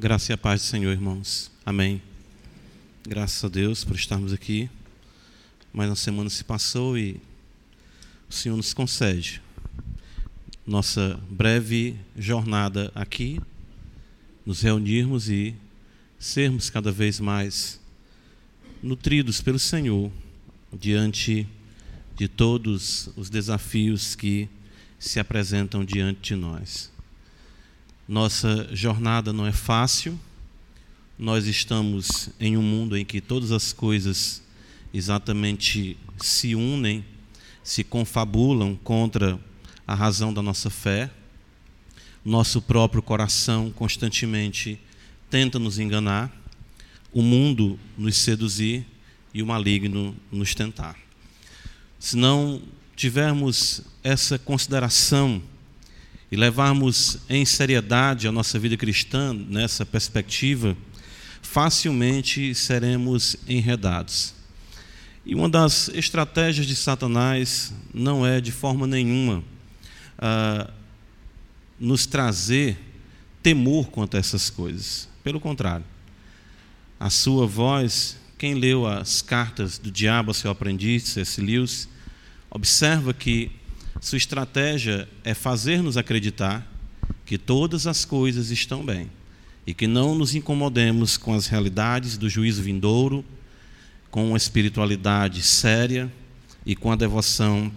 Graça e a paz do Senhor, irmãos. Amém. Graças a Deus por estarmos aqui. Mais uma semana se passou e o Senhor nos concede nossa breve jornada aqui, nos reunirmos e sermos cada vez mais nutridos pelo Senhor diante de todos os desafios que se apresentam diante de nós. Nossa jornada não é fácil. Nós estamos em um mundo em que todas as coisas exatamente se unem, se confabulam contra a razão da nossa fé. Nosso próprio coração constantemente tenta nos enganar, o mundo nos seduzir e o maligno nos tentar. Se não tivermos essa consideração e levarmos em seriedade a nossa vida cristã nessa perspectiva, facilmente seremos enredados. E uma das estratégias de Satanás não é de forma nenhuma uh, nos trazer temor quanto a essas coisas. Pelo contrário, a sua voz, quem leu as cartas do diabo ao seu aprendiz, C.S. Lewis, observa que sua estratégia é fazer-nos acreditar que todas as coisas estão bem e que não nos incomodemos com as realidades do juízo vindouro, com uma espiritualidade séria e com a devoção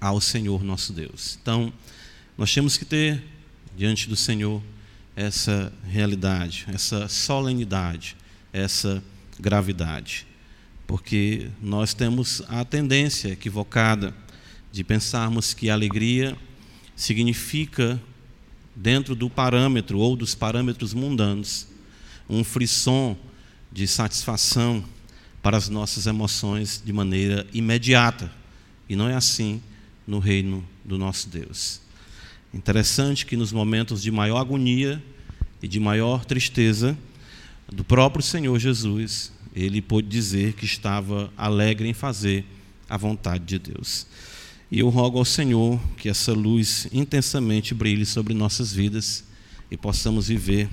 ao Senhor nosso Deus. Então, nós temos que ter diante do Senhor essa realidade, essa solenidade, essa gravidade, porque nós temos a tendência equivocada de pensarmos que alegria significa, dentro do parâmetro ou dos parâmetros mundanos, um frisson de satisfação para as nossas emoções de maneira imediata. E não é assim no reino do nosso Deus. Interessante que nos momentos de maior agonia e de maior tristeza do próprio Senhor Jesus, ele pôde dizer que estava alegre em fazer a vontade de Deus. E eu rogo ao Senhor que essa luz intensamente brilhe sobre nossas vidas e possamos viver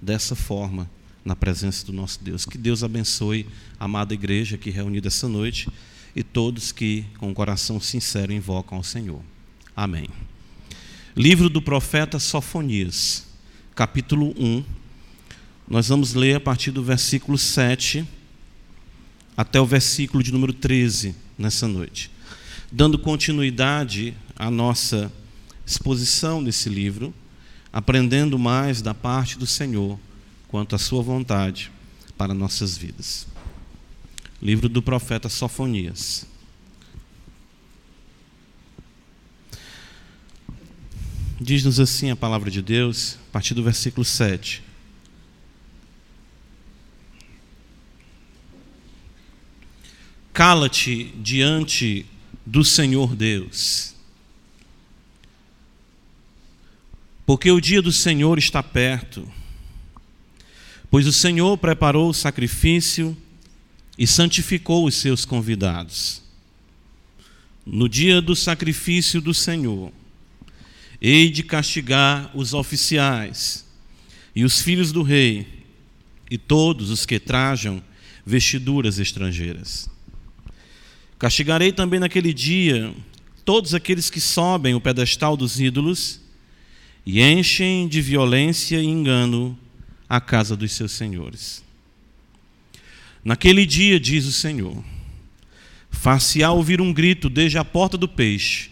dessa forma na presença do nosso Deus. Que Deus abençoe a amada igreja aqui reunida essa noite e todos que com o coração sincero invocam ao Senhor. Amém. Livro do profeta Sofonias, capítulo 1. Nós vamos ler a partir do versículo 7 até o versículo de número 13 nessa noite dando continuidade à nossa exposição desse livro, aprendendo mais da parte do Senhor quanto à sua vontade para nossas vidas. Livro do profeta Sofonias. Diz-nos assim a palavra de Deus, a partir do versículo 7. Cala-te diante do Senhor Deus. Porque o dia do Senhor está perto, pois o Senhor preparou o sacrifício e santificou os seus convidados. No dia do sacrifício do Senhor, hei de castigar os oficiais e os filhos do rei e todos os que trajam vestiduras estrangeiras. Castigarei também naquele dia todos aqueles que sobem o pedestal dos ídolos e enchem de violência e engano a casa dos seus senhores. Naquele dia, diz o Senhor, far-se-á ouvir um grito desde a porta do peixe,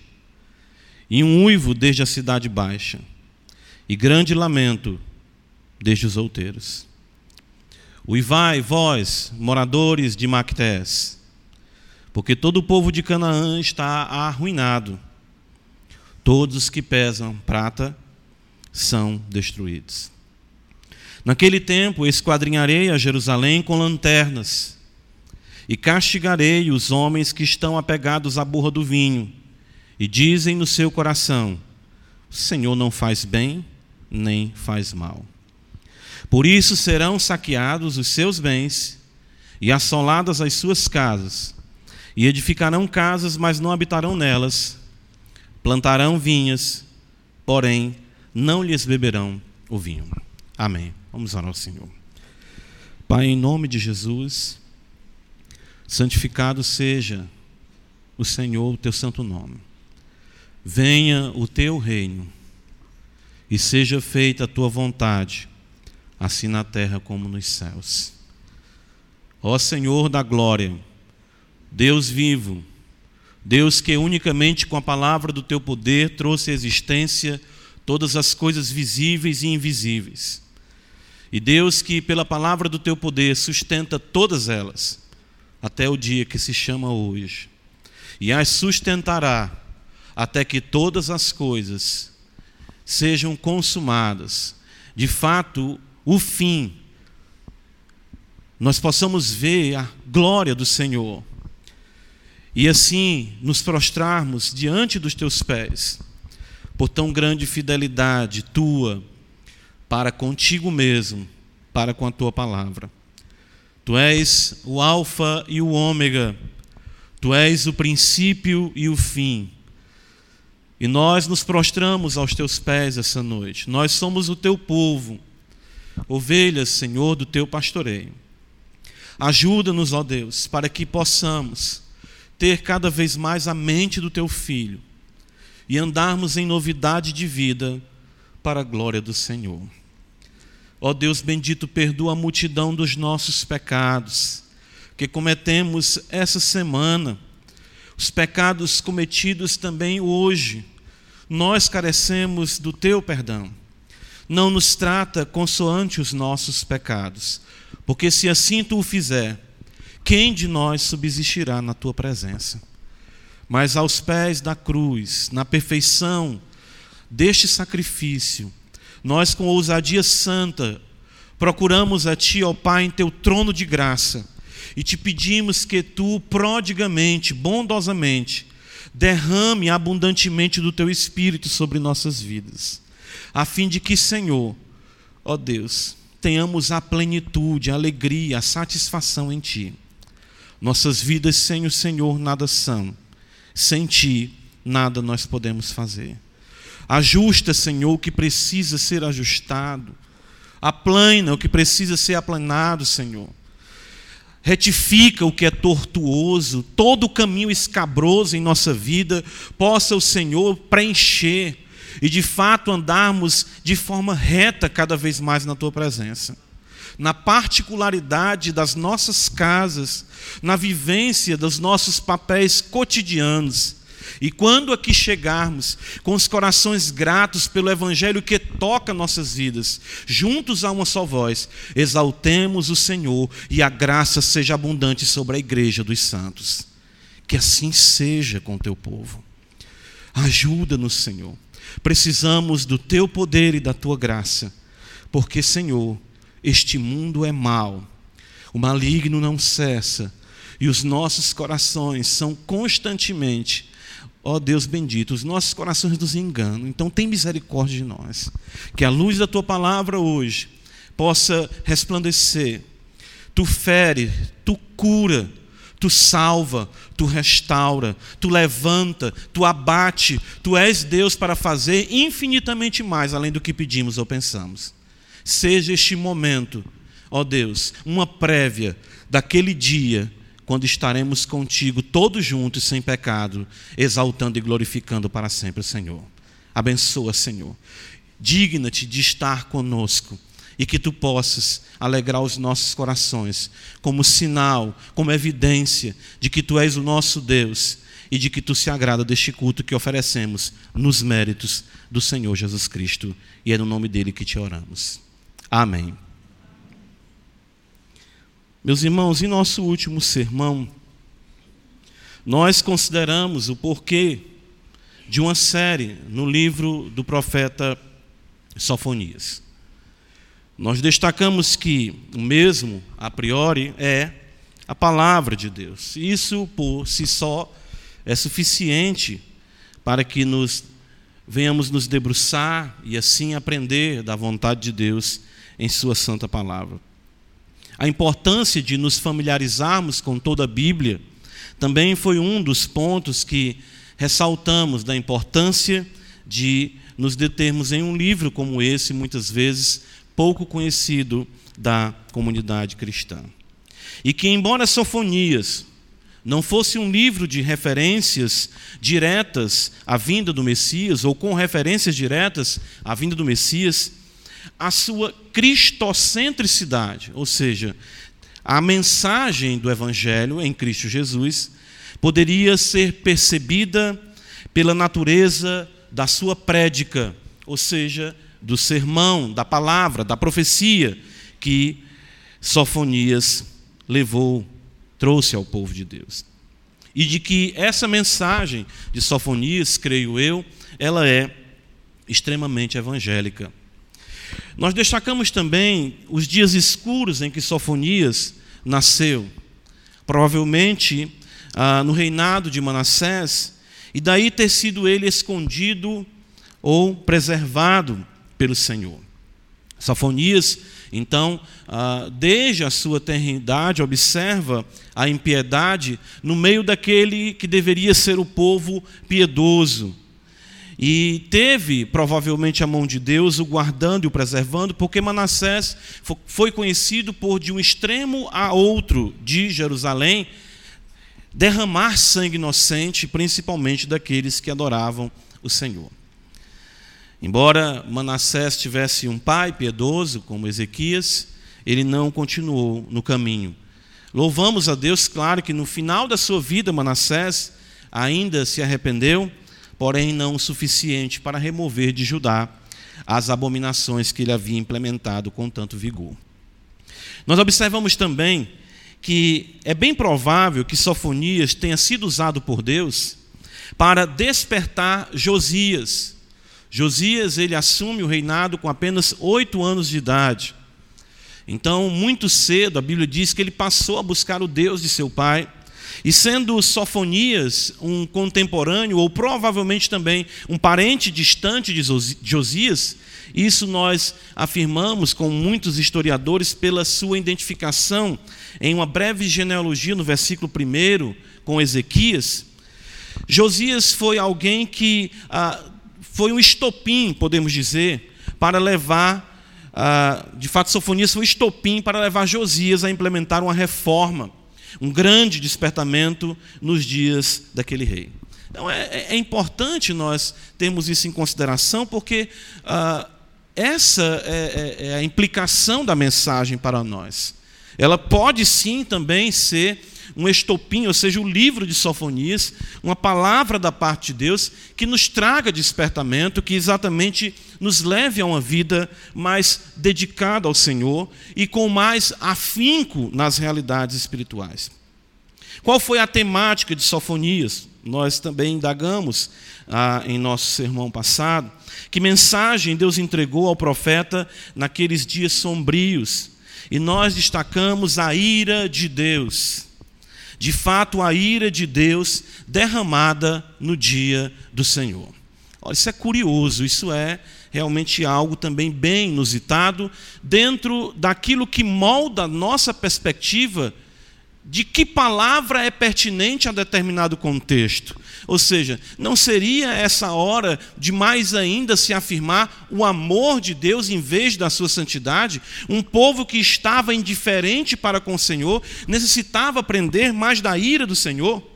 e um uivo desde a cidade baixa, e grande lamento desde os outeiros. Uivai, vós, moradores de Mactés, porque todo o povo de Canaã está arruinado. Todos os que pesam prata são destruídos. Naquele tempo esquadrinharei a Jerusalém com lanternas e castigarei os homens que estão apegados à burra do vinho e dizem no seu coração: O Senhor não faz bem nem faz mal. Por isso serão saqueados os seus bens e assoladas as suas casas e edificarão casas, mas não habitarão nelas. Plantarão vinhas, porém não lhes beberão o vinho. Amém. Vamos orar ao Senhor. Pai, em nome de Jesus, santificado seja o Senhor, o teu santo nome. Venha o teu reino e seja feita a tua vontade, assim na terra como nos céus. Ó Senhor da glória, Deus vivo, Deus que unicamente com a palavra do teu poder trouxe à existência todas as coisas visíveis e invisíveis. E Deus que pela palavra do teu poder sustenta todas elas, até o dia que se chama hoje. E as sustentará até que todas as coisas sejam consumadas. De fato, o fim, nós possamos ver a glória do Senhor e assim nos prostrarmos diante dos teus pés, por tão grande fidelidade tua para contigo mesmo, para com a tua palavra. Tu és o Alfa e o Ômega, tu és o princípio e o fim. E nós nos prostramos aos teus pés essa noite. Nós somos o teu povo, ovelhas, Senhor, do teu pastoreio. Ajuda-nos, ó Deus, para que possamos ter cada vez mais a mente do teu filho e andarmos em novidade de vida para a glória do Senhor. Ó Deus bendito, perdoa a multidão dos nossos pecados que cometemos essa semana, os pecados cometidos também hoje. Nós carecemos do teu perdão. Não nos trata consoante os nossos pecados, porque se assim tu o fizer, quem de nós subsistirá na tua presença? Mas aos pés da cruz, na perfeição deste sacrifício, nós com ousadia santa procuramos a ti, ó Pai, em teu trono de graça e te pedimos que tu prodigamente, bondosamente, derrame abundantemente do teu espírito sobre nossas vidas, a fim de que, Senhor, ó Deus, tenhamos a plenitude, a alegria, a satisfação em ti. Nossas vidas sem o Senhor nada são. Sem Ti, nada nós podemos fazer. Ajusta, Senhor, o que precisa ser ajustado. Aplana o que precisa ser aplanado, Senhor. Retifica o que é tortuoso, todo o caminho escabroso em nossa vida, possa o Senhor preencher e de fato andarmos de forma reta cada vez mais na tua presença na particularidade das nossas casas, na vivência dos nossos papéis cotidianos. E quando aqui chegarmos com os corações gratos pelo Evangelho que toca nossas vidas, juntos a uma só voz, exaltemos o Senhor e a graça seja abundante sobre a igreja dos santos. Que assim seja com o teu povo. Ajuda-nos, Senhor. Precisamos do teu poder e da tua graça, porque, Senhor, este mundo é mau, o maligno não cessa, e os nossos corações são constantemente, ó Deus bendito, os nossos corações nos enganam. Então, tem misericórdia de nós. Que a luz da tua palavra hoje possa resplandecer. Tu fere, tu cura, tu salva, tu restaura, tu levanta, tu abate, tu és Deus para fazer infinitamente mais além do que pedimos ou pensamos. Seja este momento, ó Deus, uma prévia daquele dia quando estaremos contigo todos juntos sem pecado, exaltando e glorificando para sempre o Senhor. Abençoa, Senhor. Digna-te de estar conosco e que tu possas alegrar os nossos corações como sinal, como evidência de que tu és o nosso Deus e de que tu se agrada deste culto que oferecemos nos méritos do Senhor Jesus Cristo. E é no nome dele que te oramos. Amém. Meus irmãos, em nosso último sermão, nós consideramos o porquê de uma série no livro do profeta Sofonias. Nós destacamos que o mesmo, a priori, é a palavra de Deus. Isso por si só é suficiente para que nos venhamos nos debruçar e assim aprender da vontade de Deus em Sua santa palavra. A importância de nos familiarizarmos com toda a Bíblia também foi um dos pontos que ressaltamos da importância de nos determos em um livro como esse, muitas vezes, pouco conhecido da comunidade cristã. E que, embora Sofonias não fosse um livro de referências diretas à vinda do Messias, ou com referências diretas à vinda do Messias, a sua cristocentricidade, ou seja, a mensagem do Evangelho em Cristo Jesus, poderia ser percebida pela natureza da sua prédica, ou seja, do sermão, da palavra, da profecia que Sofonias levou, trouxe ao povo de Deus. E de que essa mensagem de Sofonias, creio eu, ela é extremamente evangélica. Nós destacamos também os dias escuros em que Sofonias nasceu. Provavelmente ah, no reinado de Manassés, e daí ter sido ele escondido ou preservado pelo Senhor. Sofonias, então, ah, desde a sua eternidade, observa a impiedade no meio daquele que deveria ser o povo piedoso. E teve provavelmente a mão de Deus o guardando e o preservando, porque Manassés foi conhecido por de um extremo a outro de Jerusalém derramar sangue inocente, principalmente daqueles que adoravam o Senhor. Embora Manassés tivesse um pai piedoso, como Ezequias, ele não continuou no caminho. Louvamos a Deus, claro, que no final da sua vida, Manassés ainda se arrependeu, porém não o suficiente para remover de Judá as abominações que ele havia implementado com tanto vigor. Nós observamos também que é bem provável que Sofonias tenha sido usado por Deus para despertar Josias. Josias ele assume o reinado com apenas oito anos de idade. Então, muito cedo, a Bíblia diz que ele passou a buscar o Deus de seu pai. E sendo Sofonias um contemporâneo, ou provavelmente também um parente distante de Josias, isso nós afirmamos com muitos historiadores pela sua identificação em uma breve genealogia no versículo 1 com Ezequias. Josias foi alguém que ah, foi um estopim, podemos dizer, para levar, ah, de fato, Sofonias foi um estopim para levar Josias a implementar uma reforma, um grande despertamento nos dias daquele rei. Então é, é, é importante nós termos isso em consideração, porque ah, essa é, é, é a implicação da mensagem para nós. Ela pode sim também ser um estopim, ou seja, o livro de Sofonias, uma palavra da parte de Deus que nos traga despertamento, que exatamente nos leve a uma vida mais dedicada ao Senhor e com mais afinco nas realidades espirituais. Qual foi a temática de Sofonias? Nós também indagamos ah, em nosso sermão passado. Que mensagem Deus entregou ao profeta naqueles dias sombrios? E nós destacamos a ira de Deus. De fato, a ira de Deus derramada no dia do Senhor. Olha, isso é curioso, isso é realmente algo também bem inusitado dentro daquilo que molda a nossa perspectiva de que palavra é pertinente a determinado contexto. Ou seja, não seria essa hora de mais ainda se afirmar o amor de Deus em vez da sua santidade? Um povo que estava indiferente para com o Senhor necessitava aprender mais da ira do Senhor?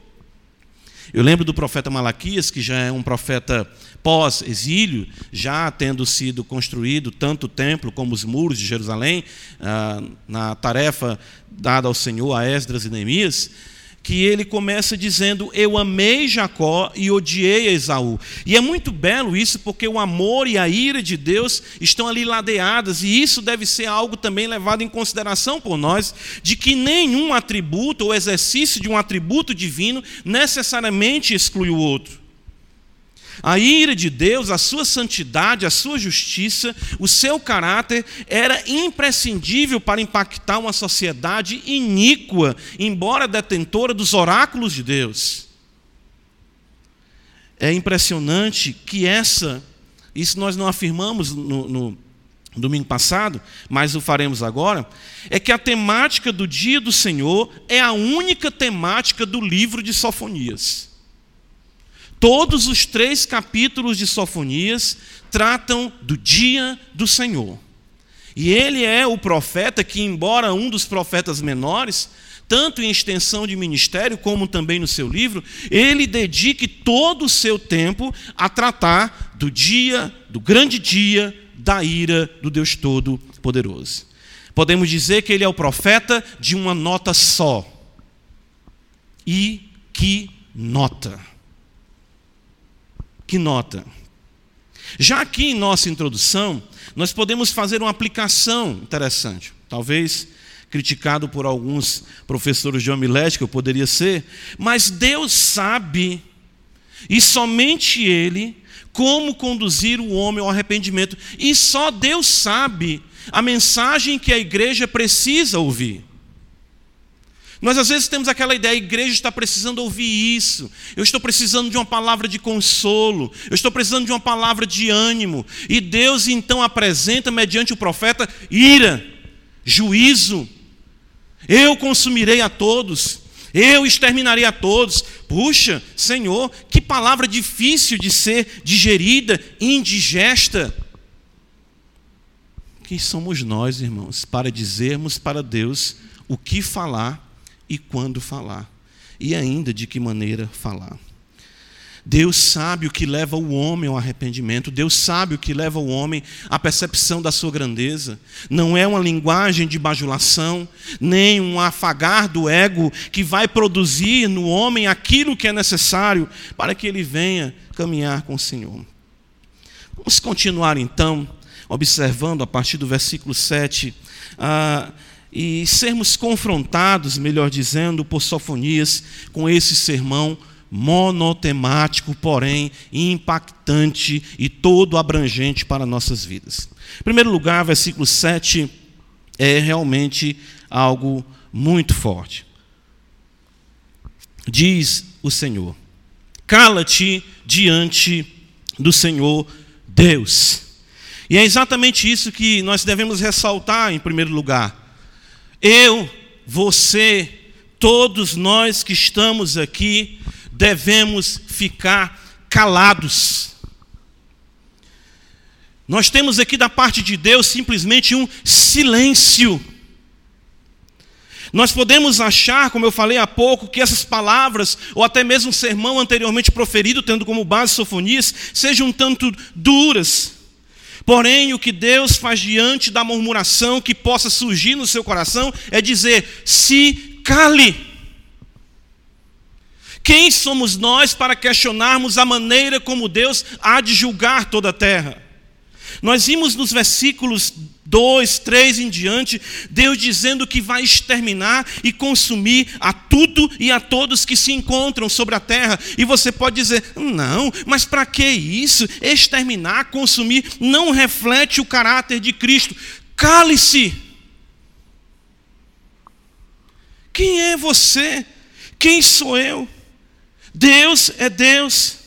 Eu lembro do profeta Malaquias, que já é um profeta pós-exílio, já tendo sido construído tanto o templo como os muros de Jerusalém, ah, na tarefa dada ao Senhor a Esdras e Neemias, que ele começa dizendo: Eu amei Jacó e odiei Esaú. E é muito belo isso, porque o amor e a ira de Deus estão ali ladeadas, e isso deve ser algo também levado em consideração por nós, de que nenhum atributo ou exercício de um atributo divino necessariamente exclui o outro. A ira de Deus, a sua santidade, a sua justiça, o seu caráter era imprescindível para impactar uma sociedade iníqua, embora detentora dos oráculos de Deus. É impressionante que essa, isso nós não afirmamos no, no domingo passado, mas o faremos agora, é que a temática do dia do Senhor é a única temática do livro de Sofonias. Todos os três capítulos de Sofonias tratam do dia do Senhor. E ele é o profeta que, embora um dos profetas menores, tanto em extensão de ministério como também no seu livro, ele dedique todo o seu tempo a tratar do dia, do grande dia da ira do Deus Todo-Poderoso. Podemos dizer que ele é o profeta de uma nota só. E que nota! Que nota! Já aqui em nossa introdução, nós podemos fazer uma aplicação interessante. Talvez criticado por alguns professores de homilética, eu poderia ser, mas Deus sabe, e somente Ele, como conduzir o homem ao arrependimento. E só Deus sabe a mensagem que a igreja precisa ouvir. Nós às vezes temos aquela ideia, a igreja está precisando ouvir isso. Eu estou precisando de uma palavra de consolo, eu estou precisando de uma palavra de ânimo. E Deus então apresenta mediante o profeta ira, juízo. Eu consumirei a todos, eu exterminarei a todos. Puxa, Senhor, que palavra difícil de ser digerida, indigesta. Quem somos nós, irmãos, para dizermos para Deus o que falar e quando falar, e ainda de que maneira falar. Deus sabe o que leva o homem ao arrependimento, Deus sabe o que leva o homem à percepção da sua grandeza. Não é uma linguagem de bajulação, nem um afagar do ego que vai produzir no homem aquilo que é necessário para que ele venha caminhar com o Senhor. Vamos continuar então, observando a partir do versículo 7. Ah, e sermos confrontados, melhor dizendo, por Sofonias com esse sermão monotemático, porém impactante e todo abrangente para nossas vidas. Em primeiro lugar, versículo 7 é realmente algo muito forte. Diz o Senhor: Cala-te diante do Senhor Deus. E é exatamente isso que nós devemos ressaltar em primeiro lugar. Eu, você, todos nós que estamos aqui, devemos ficar calados. Nós temos aqui da parte de Deus simplesmente um silêncio. Nós podemos achar, como eu falei há pouco, que essas palavras, ou até mesmo o sermão anteriormente proferido, tendo como base Sofonias, sejam um tanto duras. Porém, o que Deus faz diante da murmuração que possa surgir no seu coração é dizer: se cale. Quem somos nós para questionarmos a maneira como Deus há de julgar toda a terra? Nós vimos nos versículos 2, 3 em diante, Deus dizendo que vai exterminar e consumir a tudo e a todos que se encontram sobre a terra. E você pode dizer: não, mas para que isso? Exterminar, consumir, não reflete o caráter de Cristo. Cale-se. Quem é você? Quem sou eu? Deus é Deus.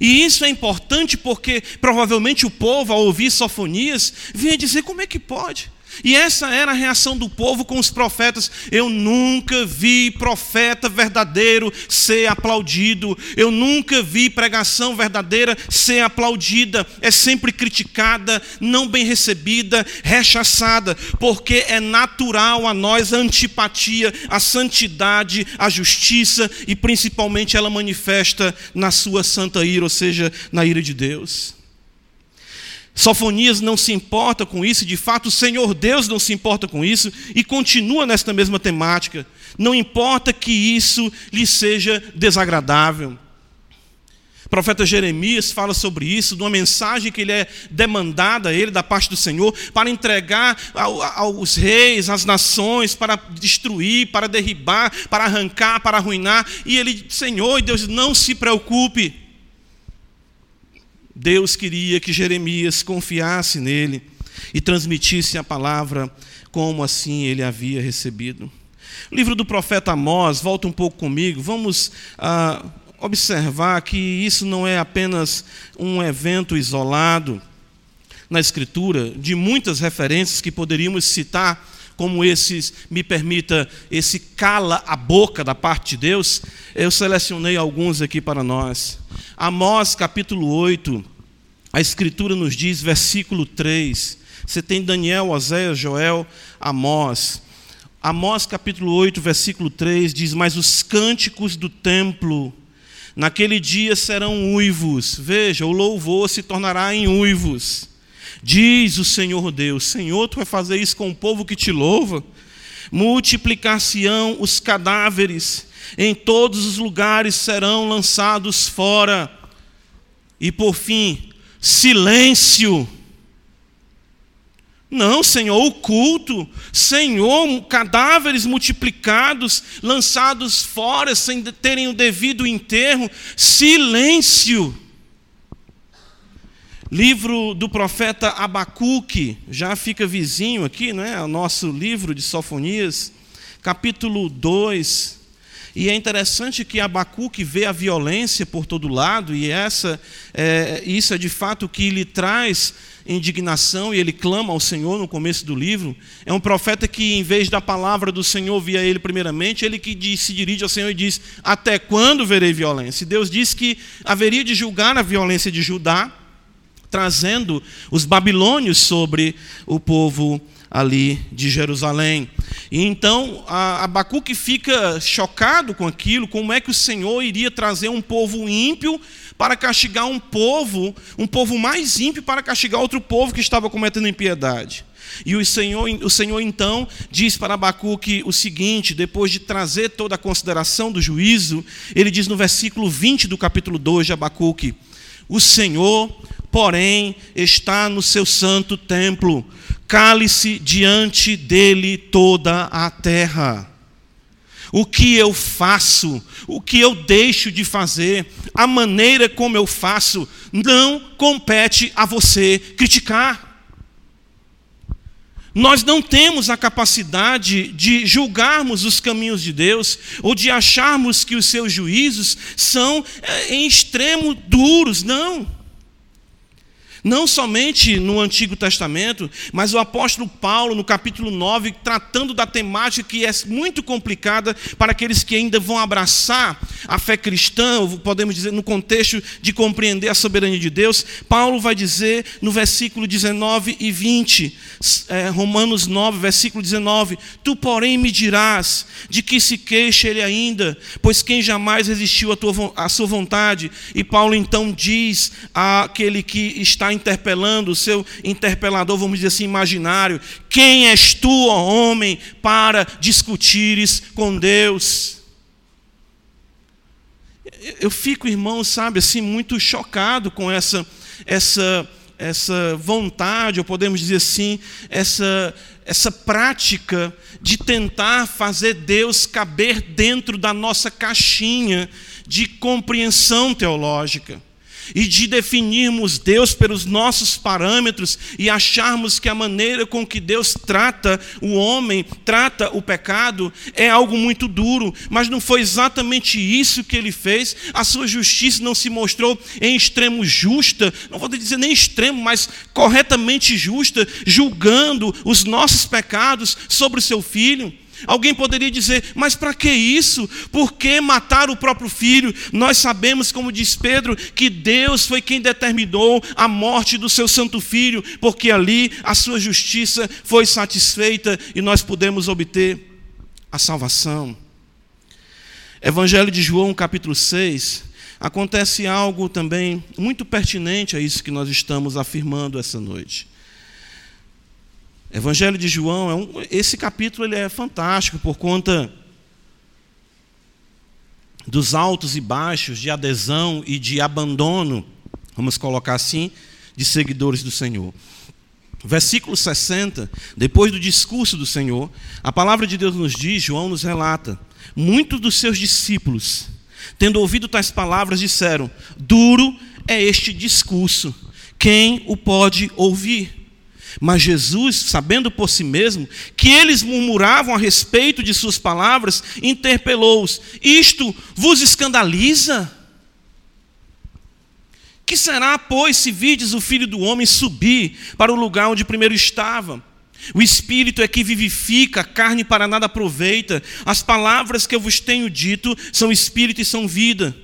E isso é importante porque provavelmente o povo, ao ouvir sofonias, vinha dizer: como é que pode? E essa era a reação do povo com os profetas. Eu nunca vi profeta verdadeiro ser aplaudido. Eu nunca vi pregação verdadeira ser aplaudida. É sempre criticada, não bem recebida, rechaçada, porque é natural a nós a antipatia, a santidade, a justiça e principalmente ela manifesta na sua santa ira, ou seja, na ira de Deus. Sofonias não se importa com isso, de fato o Senhor Deus não se importa com isso e continua nesta mesma temática. Não importa que isso lhe seja desagradável. O profeta Jeremias fala sobre isso, de uma mensagem que ele é demandada a ele da parte do Senhor para entregar aos reis, às nações, para destruir, para derribar, para arrancar, para arruinar. E ele, Senhor, e Deus, não se preocupe. Deus queria que Jeremias confiasse nele e transmitisse a palavra como assim ele havia recebido. O livro do profeta Amós, volta um pouco comigo, vamos ah, observar que isso não é apenas um evento isolado na Escritura, de muitas referências que poderíamos citar, como esses, me permita, esse cala a boca da parte de Deus, eu selecionei alguns aqui para nós. Amós capítulo 8, a Escritura nos diz, versículo 3, Você tem Daniel, Oséias, Joel, Amós. Amós capítulo 8, versículo 3 diz: Mas os cânticos do templo naquele dia serão uivos. Veja, o louvor se tornará em uivos. Diz o Senhor Deus: Senhor, tu vai fazer isso com o povo que te louva? Multiplicar-se-ão os cadáveres, em todos os lugares serão lançados fora. E por fim, silêncio não, Senhor, o culto, Senhor, cadáveres multiplicados, lançados fora sem terem o devido enterro, silêncio. Livro do profeta Abacuque, já fica vizinho aqui, né? O nosso livro de Sofonias, capítulo 2. E é interessante que Abacuque vê a violência por todo lado, e essa, é, isso é de fato que lhe traz indignação e ele clama ao Senhor no começo do livro. É um profeta que, em vez da palavra do Senhor via ele primeiramente, ele que diz, se dirige ao Senhor e diz: Até quando verei violência? E Deus diz que haveria de julgar a violência de Judá, trazendo os babilônios sobre o povo ali de Jerusalém. E então Abacuque fica chocado com aquilo, como é que o Senhor iria trazer um povo ímpio para castigar um povo, um povo mais ímpio para castigar outro povo que estava cometendo impiedade. E o Senhor, o Senhor então diz para Abacuque o seguinte, depois de trazer toda a consideração do juízo, ele diz no versículo 20 do capítulo 2 de Abacuque: O Senhor, porém, está no seu santo templo, cale-se diante dele toda a terra. O que eu faço, o que eu deixo de fazer, a maneira como eu faço, não compete a você criticar. Nós não temos a capacidade de julgarmos os caminhos de Deus ou de acharmos que os seus juízos são eh, em extremo duros, não não somente no Antigo Testamento, mas o apóstolo Paulo, no capítulo 9, tratando da temática que é muito complicada para aqueles que ainda vão abraçar a fé cristã, podemos dizer, no contexto de compreender a soberania de Deus, Paulo vai dizer no versículo 19 e 20, é, Romanos 9, versículo 19: Tu, porém, me dirás de que se queixa ele ainda, pois quem jamais resistiu à, tua, à sua vontade? E Paulo então diz àquele que está interpelando, o seu interpelador, vamos dizer assim, imaginário: Quem és tu, ó homem, para discutires com Deus? Eu fico, irmão, sabe, assim, muito chocado com essa, essa, essa vontade, ou podemos dizer assim, essa, essa prática de tentar fazer Deus caber dentro da nossa caixinha de compreensão teológica e de definirmos Deus pelos nossos parâmetros e acharmos que a maneira com que Deus trata o homem, trata o pecado, é algo muito duro, mas não foi exatamente isso que ele fez. A sua justiça não se mostrou em extremo justa, não vou dizer nem extremo, mas corretamente justa, julgando os nossos pecados sobre o seu filho. Alguém poderia dizer, mas para que isso? Por que matar o próprio filho? Nós sabemos, como diz Pedro, que Deus foi quem determinou a morte do seu santo filho, porque ali a sua justiça foi satisfeita e nós pudemos obter a salvação. Evangelho de João, capítulo 6, acontece algo também muito pertinente a isso que nós estamos afirmando essa noite. Evangelho de João, é um, esse capítulo ele é fantástico por conta dos altos e baixos de adesão e de abandono, vamos colocar assim, de seguidores do Senhor. Versículo 60, depois do discurso do Senhor, a palavra de Deus nos diz, João nos relata, muitos dos seus discípulos, tendo ouvido tais palavras, disseram: Duro é este discurso, quem o pode ouvir? Mas Jesus, sabendo por si mesmo que eles murmuravam a respeito de suas palavras, interpelou-os: Isto vos escandaliza? Que será, pois, se vides o filho do homem subir para o lugar onde primeiro estava? O espírito é que vivifica, a carne para nada aproveita. As palavras que eu vos tenho dito são espírito e são vida.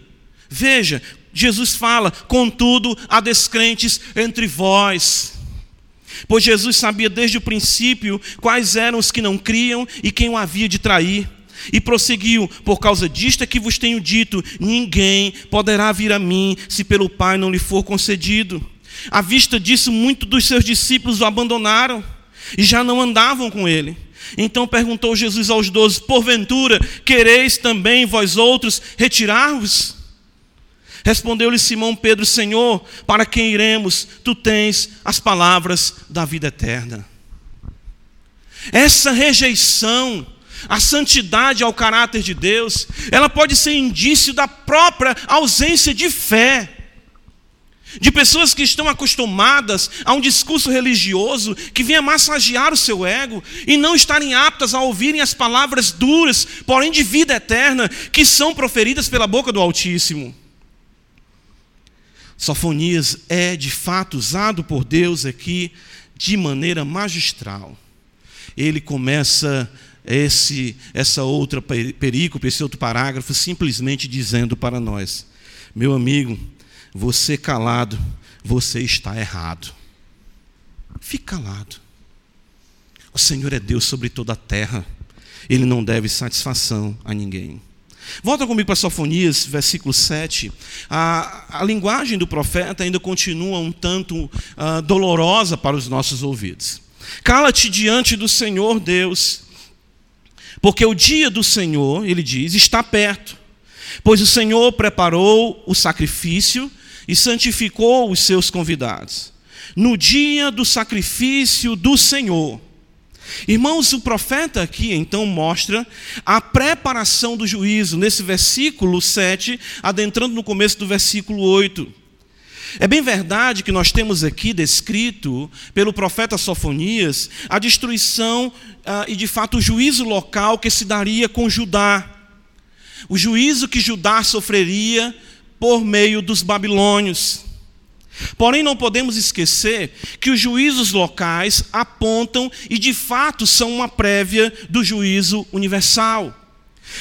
Veja, Jesus fala: contudo, há descrentes entre vós. Pois Jesus sabia desde o princípio quais eram os que não criam e quem o havia de trair. E prosseguiu: Por causa disto é que vos tenho dito: ninguém poderá vir a mim se pelo Pai não lhe for concedido. À vista disso, muitos dos seus discípulos o abandonaram e já não andavam com ele. Então perguntou Jesus aos doze: Porventura, quereis também vós outros retirar-vos? Respondeu-lhe Simão Pedro: Senhor, para quem iremos? Tu tens as palavras da vida eterna. Essa rejeição a santidade ao caráter de Deus, ela pode ser indício da própria ausência de fé. De pessoas que estão acostumadas a um discurso religioso que venha massagear o seu ego e não estarem aptas a ouvirem as palavras duras, porém de vida eterna, que são proferidas pela boca do Altíssimo. Sofonias é de fato usado por Deus aqui de maneira magistral. Ele começa esse, essa outra perícope, esse outro parágrafo, simplesmente dizendo para nós: meu amigo, você calado, você está errado. Fique calado. O Senhor é Deus sobre toda a terra. Ele não deve satisfação a ninguém. Volta comigo para Sofonias, versículo 7. A, a linguagem do profeta ainda continua um tanto uh, dolorosa para os nossos ouvidos. Cala-te diante do Senhor Deus, porque o dia do Senhor, ele diz, está perto. Pois o Senhor preparou o sacrifício e santificou os seus convidados. No dia do sacrifício do Senhor. Irmãos, o profeta aqui então mostra a preparação do juízo, nesse versículo 7, adentrando no começo do versículo 8. É bem verdade que nós temos aqui descrito pelo profeta Sofonias a destruição ah, e de fato o juízo local que se daria com Judá. O juízo que Judá sofreria por meio dos babilônios. Porém, não podemos esquecer que os juízos locais apontam e de fato são uma prévia do juízo universal.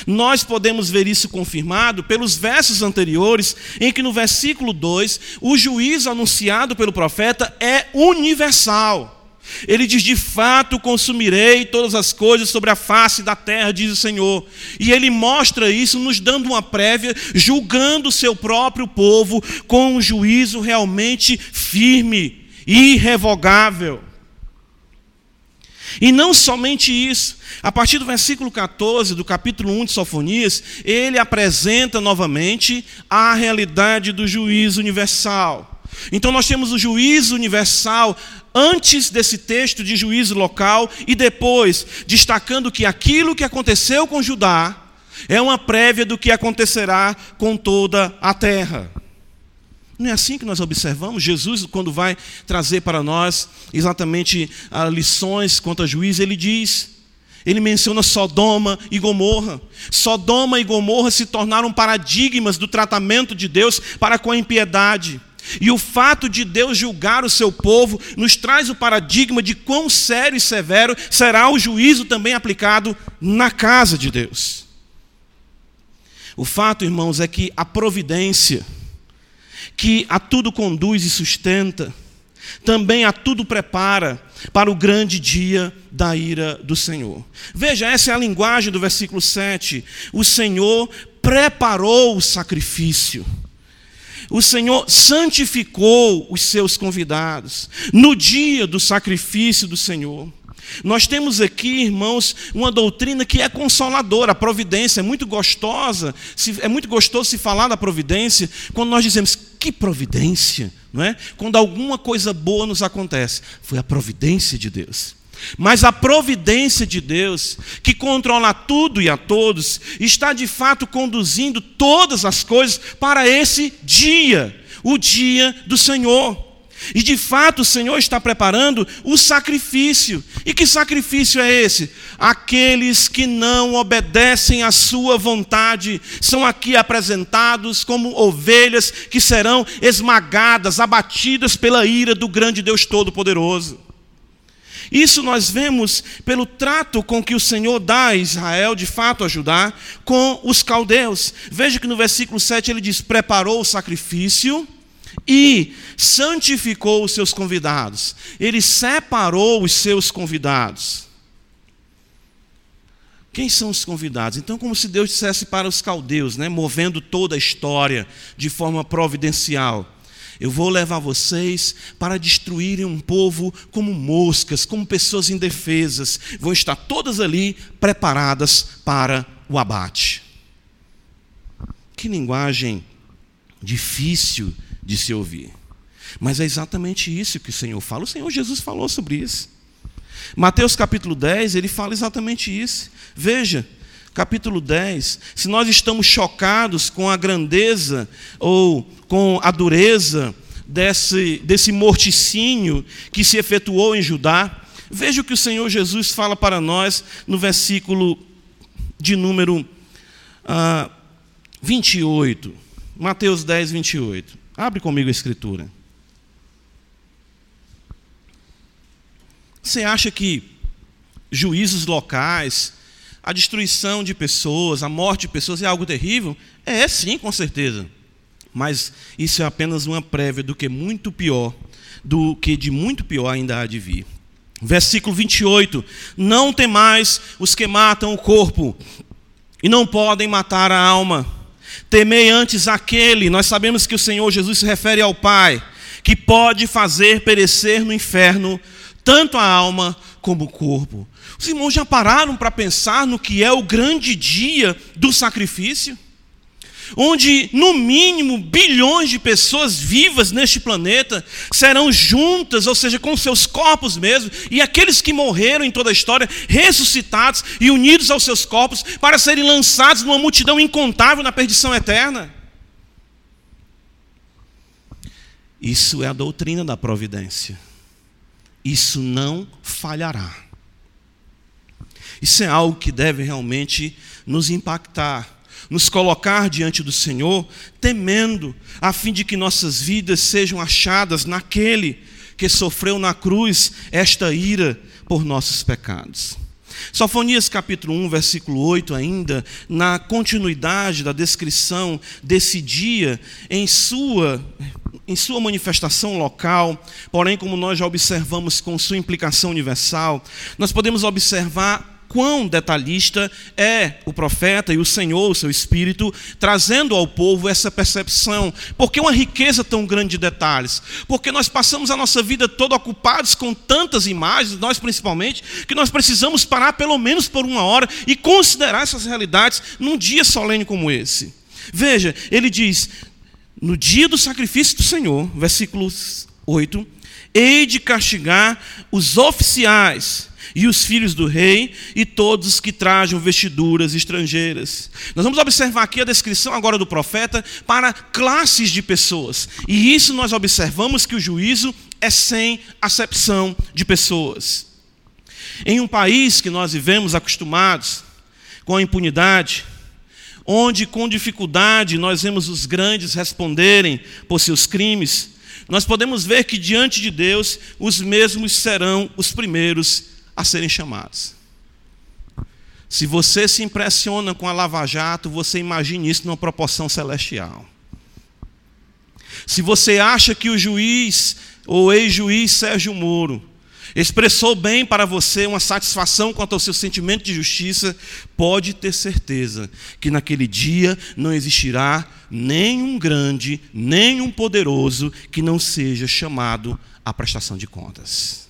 Nós podemos ver isso confirmado pelos versos anteriores, em que no versículo 2, o juízo anunciado pelo profeta é universal. Ele diz: De fato consumirei todas as coisas sobre a face da terra, diz o Senhor. E ele mostra isso, nos dando uma prévia, julgando o seu próprio povo com um juízo realmente firme, irrevogável. E não somente isso, a partir do versículo 14 do capítulo 1 de Sofonias, ele apresenta novamente a realidade do juízo universal. Então nós temos o juízo universal antes desse texto de juízo local e depois destacando que aquilo que aconteceu com Judá é uma prévia do que acontecerá com toda a terra. Não é assim que nós observamos? Jesus, quando vai trazer para nós exatamente ah, lições quanto a juízo, ele diz, ele menciona Sodoma e Gomorra. Sodoma e Gomorra se tornaram paradigmas do tratamento de Deus para com a impiedade. E o fato de Deus julgar o seu povo nos traz o paradigma de quão sério e severo será o juízo também aplicado na casa de Deus. O fato, irmãos, é que a providência, que a tudo conduz e sustenta, também a tudo prepara para o grande dia da ira do Senhor. Veja, essa é a linguagem do versículo 7. O Senhor preparou o sacrifício. O Senhor santificou os seus convidados no dia do sacrifício do Senhor. Nós temos aqui, irmãos, uma doutrina que é consoladora. A providência é muito gostosa, é muito gostoso se falar da providência quando nós dizemos que providência, não é? Quando alguma coisa boa nos acontece, foi a providência de Deus. Mas a providência de Deus, que controla tudo e a todos, está de fato conduzindo todas as coisas para esse dia, o dia do Senhor. E de fato o Senhor está preparando o sacrifício. E que sacrifício é esse? Aqueles que não obedecem à sua vontade são aqui apresentados como ovelhas que serão esmagadas, abatidas pela ira do grande Deus Todo-Poderoso. Isso nós vemos pelo trato com que o Senhor dá a Israel, de fato ajudar, com os caldeus. Veja que no versículo 7 ele diz: preparou o sacrifício e santificou os seus convidados. Ele separou os seus convidados. Quem são os convidados? Então, como se Deus dissesse para os caldeus, né, movendo toda a história de forma providencial. Eu vou levar vocês para destruírem um povo como moscas, como pessoas indefesas. Vão estar todas ali preparadas para o abate. Que linguagem difícil de se ouvir. Mas é exatamente isso que o Senhor fala. O Senhor Jesus falou sobre isso. Mateus capítulo 10, ele fala exatamente isso. Veja, capítulo 10, se nós estamos chocados com a grandeza ou com a dureza desse, desse morticínio que se efetuou em Judá, veja o que o Senhor Jesus fala para nós no versículo de número ah, 28. Mateus 10, 28. Abre comigo a escritura. Você acha que juízos locais, a destruição de pessoas, a morte de pessoas é algo terrível? É, sim, com certeza. Mas isso é apenas uma prévia do que muito pior, do que de muito pior ainda há de vir. Versículo 28: Não temais os que matam o corpo e não podem matar a alma. Temei antes aquele, nós sabemos que o Senhor Jesus se refere ao Pai, que pode fazer perecer no inferno tanto a alma como corpo. Os irmãos já pararam para pensar no que é o grande dia do sacrifício? Onde, no mínimo, bilhões de pessoas vivas neste planeta serão juntas, ou seja, com seus corpos mesmo, e aqueles que morreram em toda a história, ressuscitados e unidos aos seus corpos, para serem lançados numa multidão incontável na perdição eterna. Isso é a doutrina da providência isso não falhará. Isso é algo que deve realmente nos impactar, nos colocar diante do Senhor, temendo, a fim de que nossas vidas sejam achadas naquele que sofreu na cruz esta ira por nossos pecados. Sofonias capítulo 1, versículo 8, ainda, na continuidade da descrição desse dia, em sua, em sua manifestação local, porém, como nós já observamos com sua implicação universal, nós podemos observar quão detalhista é o profeta e o Senhor, o seu Espírito, trazendo ao povo essa percepção. Por que uma riqueza tão grande de detalhes? Porque nós passamos a nossa vida toda ocupados com tantas imagens, nós principalmente, que nós precisamos parar pelo menos por uma hora e considerar essas realidades num dia solene como esse. Veja, ele diz: no dia do sacrifício do Senhor, versículo 8, hei de castigar os oficiais e os filhos do rei e todos os que trajam vestiduras estrangeiras. Nós vamos observar aqui a descrição agora do profeta para classes de pessoas. E isso nós observamos que o juízo é sem acepção de pessoas. Em um país que nós vivemos acostumados com a impunidade, onde com dificuldade nós vemos os grandes responderem por seus crimes, nós podemos ver que diante de Deus os mesmos serão os primeiros a serem chamados. Se você se impressiona com a Lava Jato, você imagine isso numa proporção celestial. Se você acha que o juiz ou ex-juiz Sérgio Moro expressou bem para você uma satisfação quanto ao seu sentimento de justiça, pode ter certeza que naquele dia não existirá nenhum grande, nenhum poderoso que não seja chamado à prestação de contas.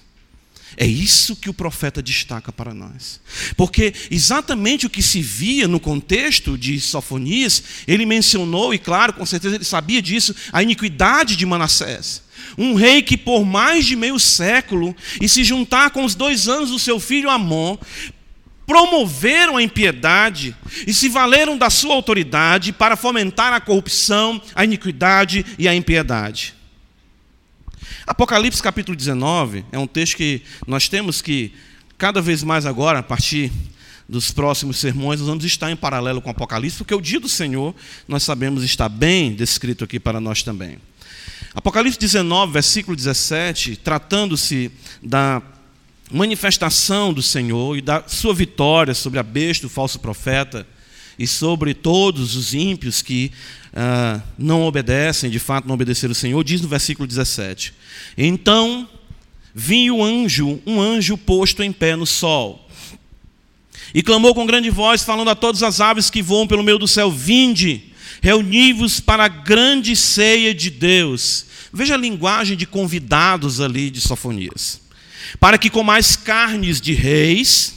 É isso que o profeta destaca para nós. Porque exatamente o que se via no contexto de Sofonias, ele mencionou, e claro, com certeza ele sabia disso, a iniquidade de Manassés. Um rei que por mais de meio século, e se juntar com os dois anos do seu filho Amon, promoveram a impiedade e se valeram da sua autoridade para fomentar a corrupção, a iniquidade e a impiedade. Apocalipse capítulo 19 é um texto que nós temos que, cada vez mais agora, a partir dos próximos sermões, nós vamos estar em paralelo com Apocalipse, porque o dia do Senhor, nós sabemos, está bem descrito aqui para nós também. Apocalipse 19, versículo 17, tratando-se da manifestação do Senhor e da sua vitória sobre a besta, o falso profeta, e sobre todos os ímpios que uh, não obedecem, de fato não obedeceram o Senhor, diz no versículo 17: Então vinha o anjo, um anjo posto em pé no sol, e clamou com grande voz, falando a todas as aves que voam pelo meio do céu: Vinde, reuni-vos para a grande ceia de Deus. Veja a linguagem de convidados ali de Sofonias. Para que comais carnes de reis,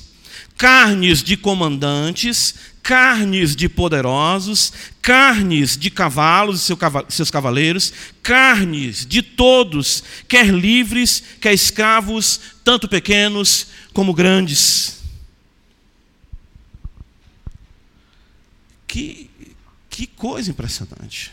carnes de comandantes, carnes de poderosos, carnes de cavalos e seus cavaleiros, carnes de todos, quer livres, quer escravos, tanto pequenos como grandes. Que, que coisa impressionante.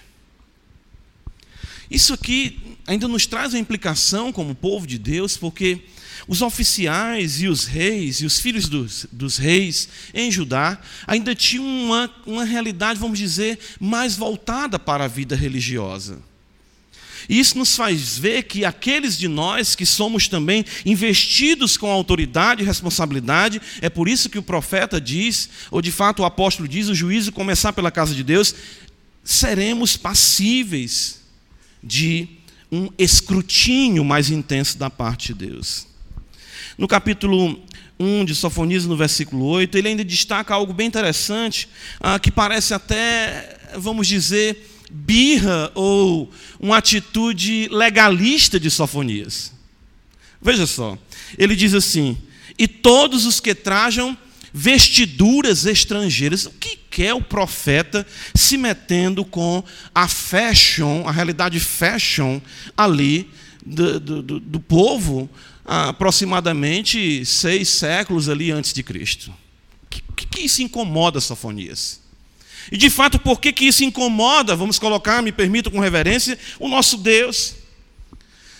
Isso aqui ainda nos traz a implicação como povo de Deus, porque os oficiais e os reis e os filhos dos, dos reis em Judá ainda tinham uma, uma realidade, vamos dizer, mais voltada para a vida religiosa. Isso nos faz ver que aqueles de nós que somos também investidos com autoridade e responsabilidade, é por isso que o profeta diz, ou de fato o apóstolo diz, o juízo começar pela casa de Deus, seremos passíveis de um escrutínio mais intenso da parte de Deus. No capítulo 1 de Sofonias, no versículo 8, ele ainda destaca algo bem interessante, ah, que parece até, vamos dizer, birra ou uma atitude legalista de Sofonias. Veja só, ele diz assim: E todos os que trajam vestiduras estrangeiras. O que quer o profeta se metendo com a fashion, a realidade fashion ali do, do, do povo aproximadamente seis séculos ali antes de Cristo. O que, que isso incomoda Sofonias? E de fato, por que, que isso incomoda, vamos colocar, me permito com reverência, o nosso Deus?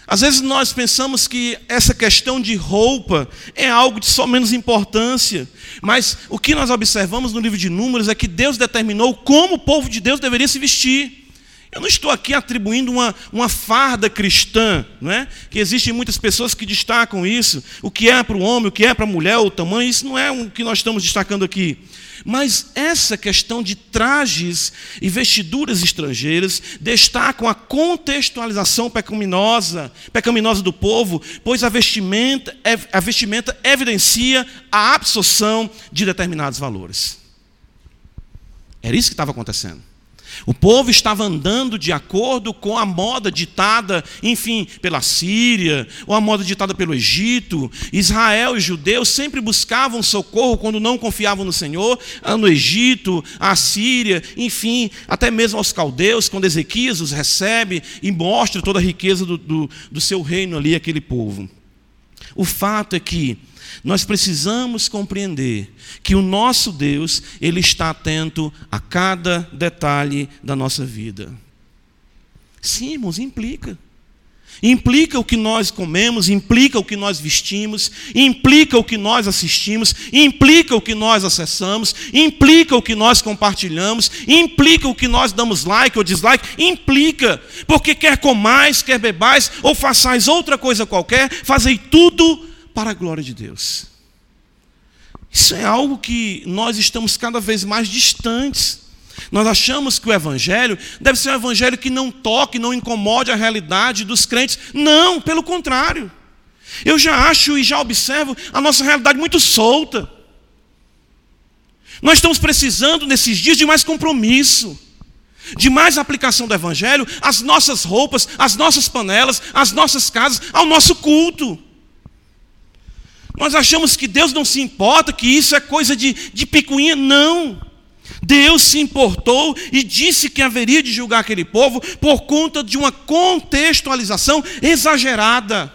Às vezes nós pensamos que essa questão de roupa é algo de só menos importância, mas o que nós observamos no livro de Números é que Deus determinou como o povo de Deus deveria se vestir. Eu não estou aqui atribuindo uma, uma farda cristã, não é? que existem muitas pessoas que destacam isso, o que é para o homem, o que é para a mulher, o tamanho, isso não é o que nós estamos destacando aqui. Mas essa questão de trajes e vestiduras estrangeiras destacam a contextualização pecaminosa, pecaminosa do povo, pois a vestimenta, a vestimenta evidencia a absorção de determinados valores. Era isso que estava acontecendo. O povo estava andando de acordo com a moda ditada, enfim, pela Síria, ou a moda ditada pelo Egito. Israel e judeus sempre buscavam socorro quando não confiavam no Senhor, ah, no Egito, a Síria, enfim, até mesmo aos caldeus, quando Ezequias os recebe e mostra toda a riqueza do, do, do seu reino ali, aquele povo. O fato é que nós precisamos compreender que o nosso Deus, ele está atento a cada detalhe da nossa vida. Sim, irmãos, implica. Implica o que nós comemos, implica o que nós vestimos, implica o que nós assistimos, implica o que nós acessamos, implica o que nós compartilhamos, implica o que nós damos like ou dislike, implica, porque quer comais, quer bebais ou façais outra coisa qualquer, fazei tudo para a glória de Deus. Isso é algo que nós estamos cada vez mais distantes. Nós achamos que o Evangelho deve ser um Evangelho que não toque, não incomode a realidade dos crentes. Não, pelo contrário. Eu já acho e já observo a nossa realidade muito solta. Nós estamos precisando, nesses dias, de mais compromisso, de mais aplicação do Evangelho às nossas roupas, às nossas panelas, às nossas casas, ao nosso culto. Nós achamos que Deus não se importa, que isso é coisa de, de picuinha. Não. Deus se importou e disse que haveria de julgar aquele povo por conta de uma contextualização exagerada,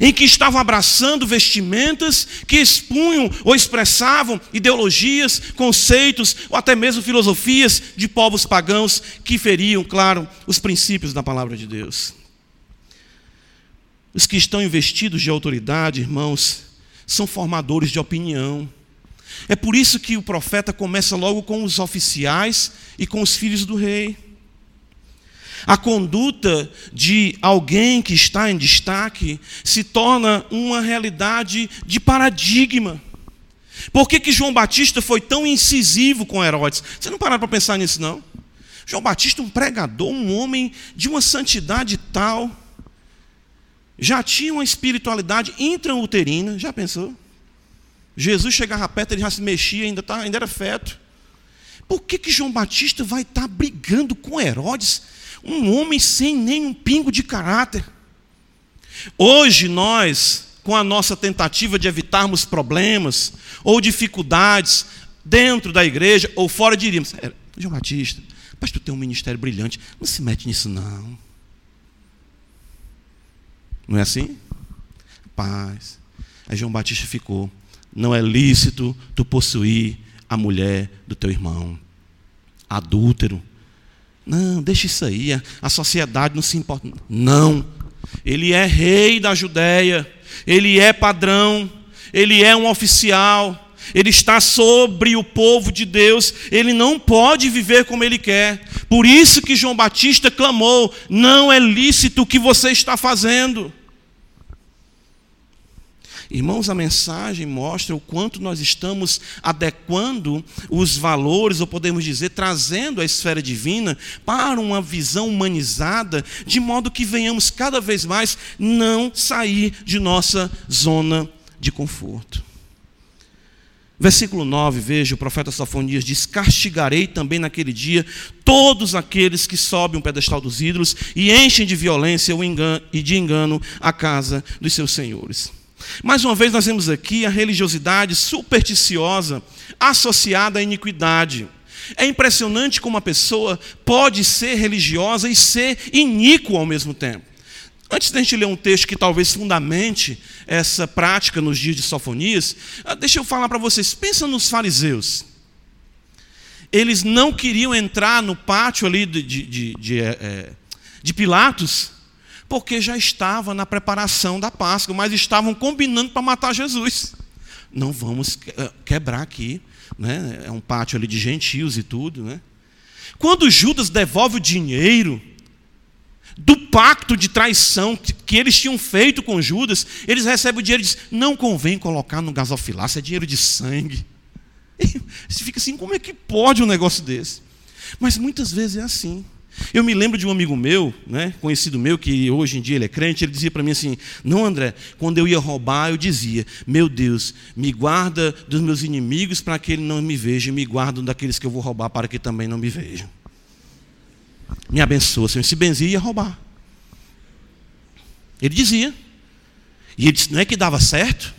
em que estavam abraçando vestimentas que expunham ou expressavam ideologias, conceitos ou até mesmo filosofias de povos pagãos que feriam, claro, os princípios da palavra de Deus. Os que estão investidos de autoridade, irmãos, são formadores de opinião. É por isso que o profeta começa logo com os oficiais e com os filhos do rei. A conduta de alguém que está em destaque se torna uma realidade de paradigma. Por que, que João Batista foi tão incisivo com Herodes? Você não pararam para pensar nisso, não? João Batista, um pregador, um homem de uma santidade tal, já tinha uma espiritualidade intrauterina, já pensou? Jesus chegava perto, ele já se mexia, ainda, tá, ainda era feto. Por que, que João Batista vai estar tá brigando com Herodes, um homem sem nenhum pingo de caráter? Hoje nós, com a nossa tentativa de evitarmos problemas ou dificuldades dentro da igreja ou fora, diríamos: é, João Batista, mas tu tem um ministério brilhante, não se mete nisso não. Não é assim? Paz. Aí João Batista ficou. Não é lícito tu possuir a mulher do teu irmão. Adúltero. Não, deixa isso aí. A sociedade não se importa. Não. Ele é rei da Judéia. Ele é padrão. Ele é um oficial ele está sobre o povo de Deus, ele não pode viver como ele quer. Por isso que João Batista clamou: não é lícito o que você está fazendo. Irmãos, a mensagem mostra o quanto nós estamos adequando os valores, ou podemos dizer, trazendo a esfera divina para uma visão humanizada, de modo que venhamos cada vez mais não sair de nossa zona de conforto. Versículo 9, veja, o profeta Sofonias diz: Castigarei também naquele dia todos aqueles que sobem um pedestal dos ídolos e enchem de violência e de engano a casa dos seus senhores. Mais uma vez, nós vemos aqui a religiosidade supersticiosa associada à iniquidade. É impressionante como uma pessoa pode ser religiosa e ser iníqua ao mesmo tempo. Antes da gente ler um texto que talvez fundamente essa prática nos dias de Sofonias, ah, deixa eu falar para vocês. Pensa nos fariseus. Eles não queriam entrar no pátio ali de, de, de, de, é, de Pilatos, porque já estava na preparação da Páscoa, mas estavam combinando para matar Jesus. Não vamos eh, quebrar aqui, né? é um pátio ali de gentios e tudo. Né? Quando Judas devolve o dinheiro, do pacto de traição que eles tinham feito com Judas, eles recebem o dinheiro e dizem: não convém colocar no gasofilaço, é dinheiro de sangue. E você fica assim: como é que pode um negócio desse? Mas muitas vezes é assim. Eu me lembro de um amigo meu, né, conhecido meu, que hoje em dia ele é crente, ele dizia para mim assim: Não, André, quando eu ia roubar, eu dizia: Meu Deus, me guarda dos meus inimigos para que ele não me veja, e me guarda daqueles que eu vou roubar para que também não me vejam me abençoa. Se eu se benzia, ia roubar. Ele dizia. E ele disse: não é que dava certo?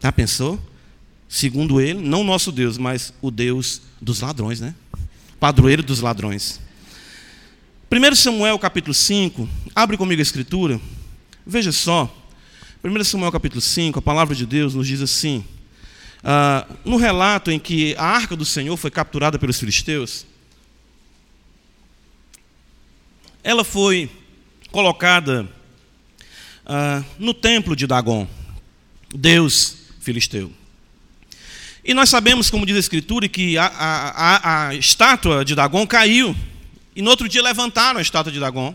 Já pensou? Segundo ele, não nosso Deus, mas o Deus dos ladrões, né? Padroeiro dos ladrões. 1 Samuel capítulo 5, abre comigo a escritura. Veja só. 1 Samuel capítulo 5, a palavra de Deus nos diz assim. Ah, no relato em que a arca do Senhor foi capturada pelos filisteus, ela foi colocada ah, no templo de Dagon, Deus filisteu. E nós sabemos, como diz a Escritura, que a, a, a, estátua de Dagon caiu. E no outro dia levantaram a estátua de Dagon.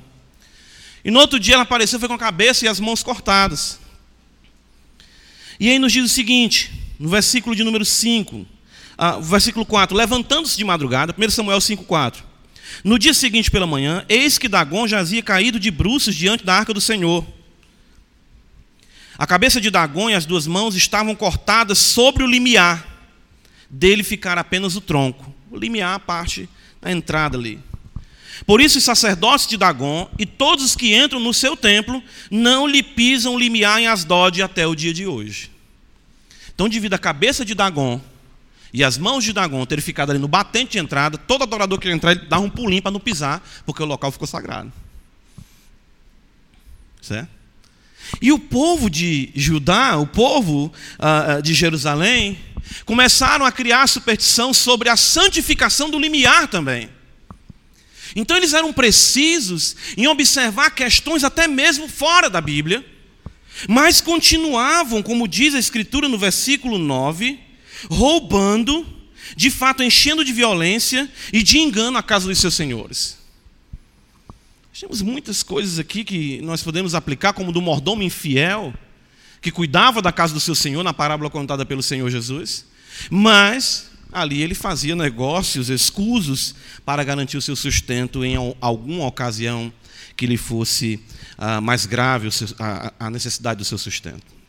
E no outro dia ela apareceu foi com a cabeça e as mãos cortadas. E aí nos diz o seguinte, no versículo de número 5, ah, versículo 4, levantando-se de madrugada, 1 Samuel 5, 4. No dia seguinte pela manhã, eis que Dagon jazia caído de bruços diante da arca do Senhor. A cabeça de Dagon e as duas mãos estavam cortadas sobre o limiar. Dele ficara apenas o tronco. O limiar, a parte da entrada ali. Por isso, os sacerdotes de Dagon e todos os que entram no seu templo não lhe pisam limiar em Asdod até o dia de hoje. Então, devido à cabeça de Dagon e as mãos de Dagon terem ficado ali no batente de entrada, todo adorador que entrar, ele um pulinho para não pisar, porque o local ficou sagrado. Certo? E o povo de Judá, o povo uh, de Jerusalém, começaram a criar superstição sobre a santificação do limiar também. Então eles eram precisos em observar questões até mesmo fora da Bíblia, mas continuavam, como diz a Escritura no versículo 9, roubando, de fato enchendo de violência e de engano a casa dos seus senhores. Temos muitas coisas aqui que nós podemos aplicar, como do mordomo infiel, que cuidava da casa do seu senhor, na parábola contada pelo Senhor Jesus, mas ali ele fazia negócios escusos para garantir o seu sustento em alguma ocasião que lhe fosse uh, mais grave a necessidade do seu sustento.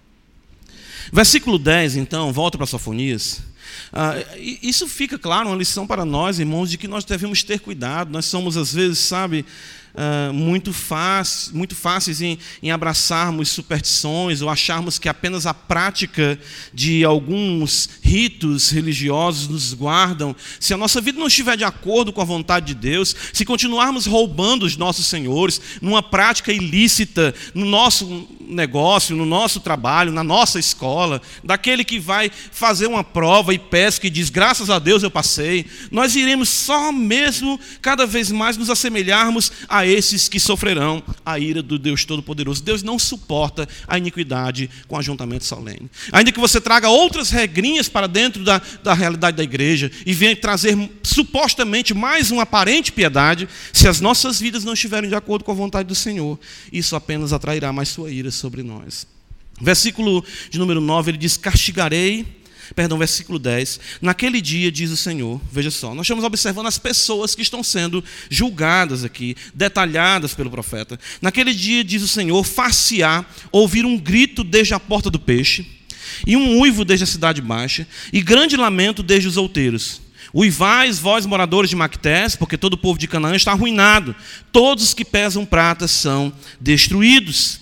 Versículo 10, então, volta para Sofonias. Uh, isso fica claro, uma lição para nós, irmãos, de que nós devemos ter cuidado. Nós somos, às vezes, sabe, uh, muito, fácil, muito fáceis em, em abraçarmos superstições ou acharmos que apenas a prática de alguns ritos religiosos nos guardam. Se a nossa vida não estiver de acordo com a vontade de Deus, se continuarmos roubando os nossos senhores numa prática ilícita no nosso negócio, no nosso trabalho, na nossa escola, daquele que vai fazer uma prova e pesca e diz: graças a Deus eu passei, nós iremos só mesmo cada vez mais nos assemelharmos a a esses que sofrerão a ira do Deus Todo-Poderoso. Deus não suporta a iniquidade com ajuntamento solene. Ainda que você traga outras regrinhas para dentro da, da realidade da igreja e venha trazer supostamente mais uma aparente piedade, se as nossas vidas não estiverem de acordo com a vontade do Senhor, isso apenas atrairá mais sua ira sobre nós. Versículo de número 9, ele diz: Castigarei perdão, versículo 10. Naquele dia, diz o Senhor, veja só, nós estamos observando as pessoas que estão sendo julgadas aqui, detalhadas pelo profeta. Naquele dia, diz o Senhor, far-se-á ouvir um grito desde a porta do peixe, e um uivo desde a cidade baixa, e grande lamento desde os outeiros. Uivais, vós moradores de Mactés, porque todo o povo de Canaã está arruinado. Todos os que pesam prata são destruídos.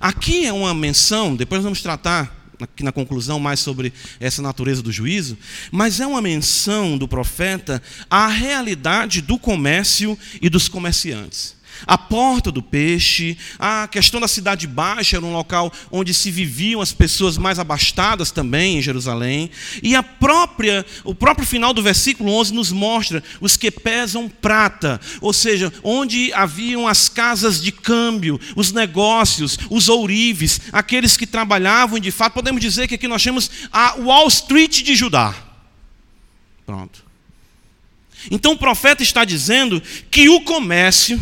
Aqui é uma menção, depois vamos tratar aqui na conclusão mais sobre essa natureza do juízo, mas é uma menção do profeta à realidade do comércio e dos comerciantes a porta do peixe, a questão da cidade baixa era um local onde se viviam as pessoas mais abastadas também em Jerusalém, e a própria o próprio final do versículo 11 nos mostra os que pesam prata, ou seja, onde haviam as casas de câmbio, os negócios, os ourives, aqueles que trabalhavam de fato, podemos dizer que aqui nós temos a Wall Street de Judá. Pronto. Então o profeta está dizendo que o comércio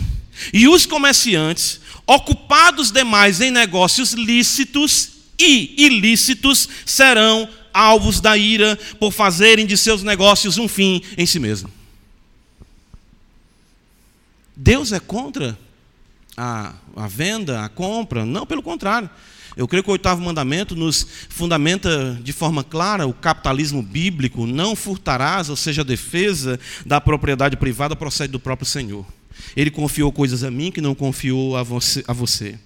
e os comerciantes, ocupados demais em negócios lícitos e ilícitos, serão alvos da ira por fazerem de seus negócios um fim em si mesmo. Deus é contra a, a venda, a compra? Não, pelo contrário. Eu creio que o oitavo mandamento nos fundamenta de forma clara o capitalismo bíblico: não furtarás, ou seja, a defesa da propriedade privada procede do próprio Senhor. Ele confiou coisas a mim que não confiou a você.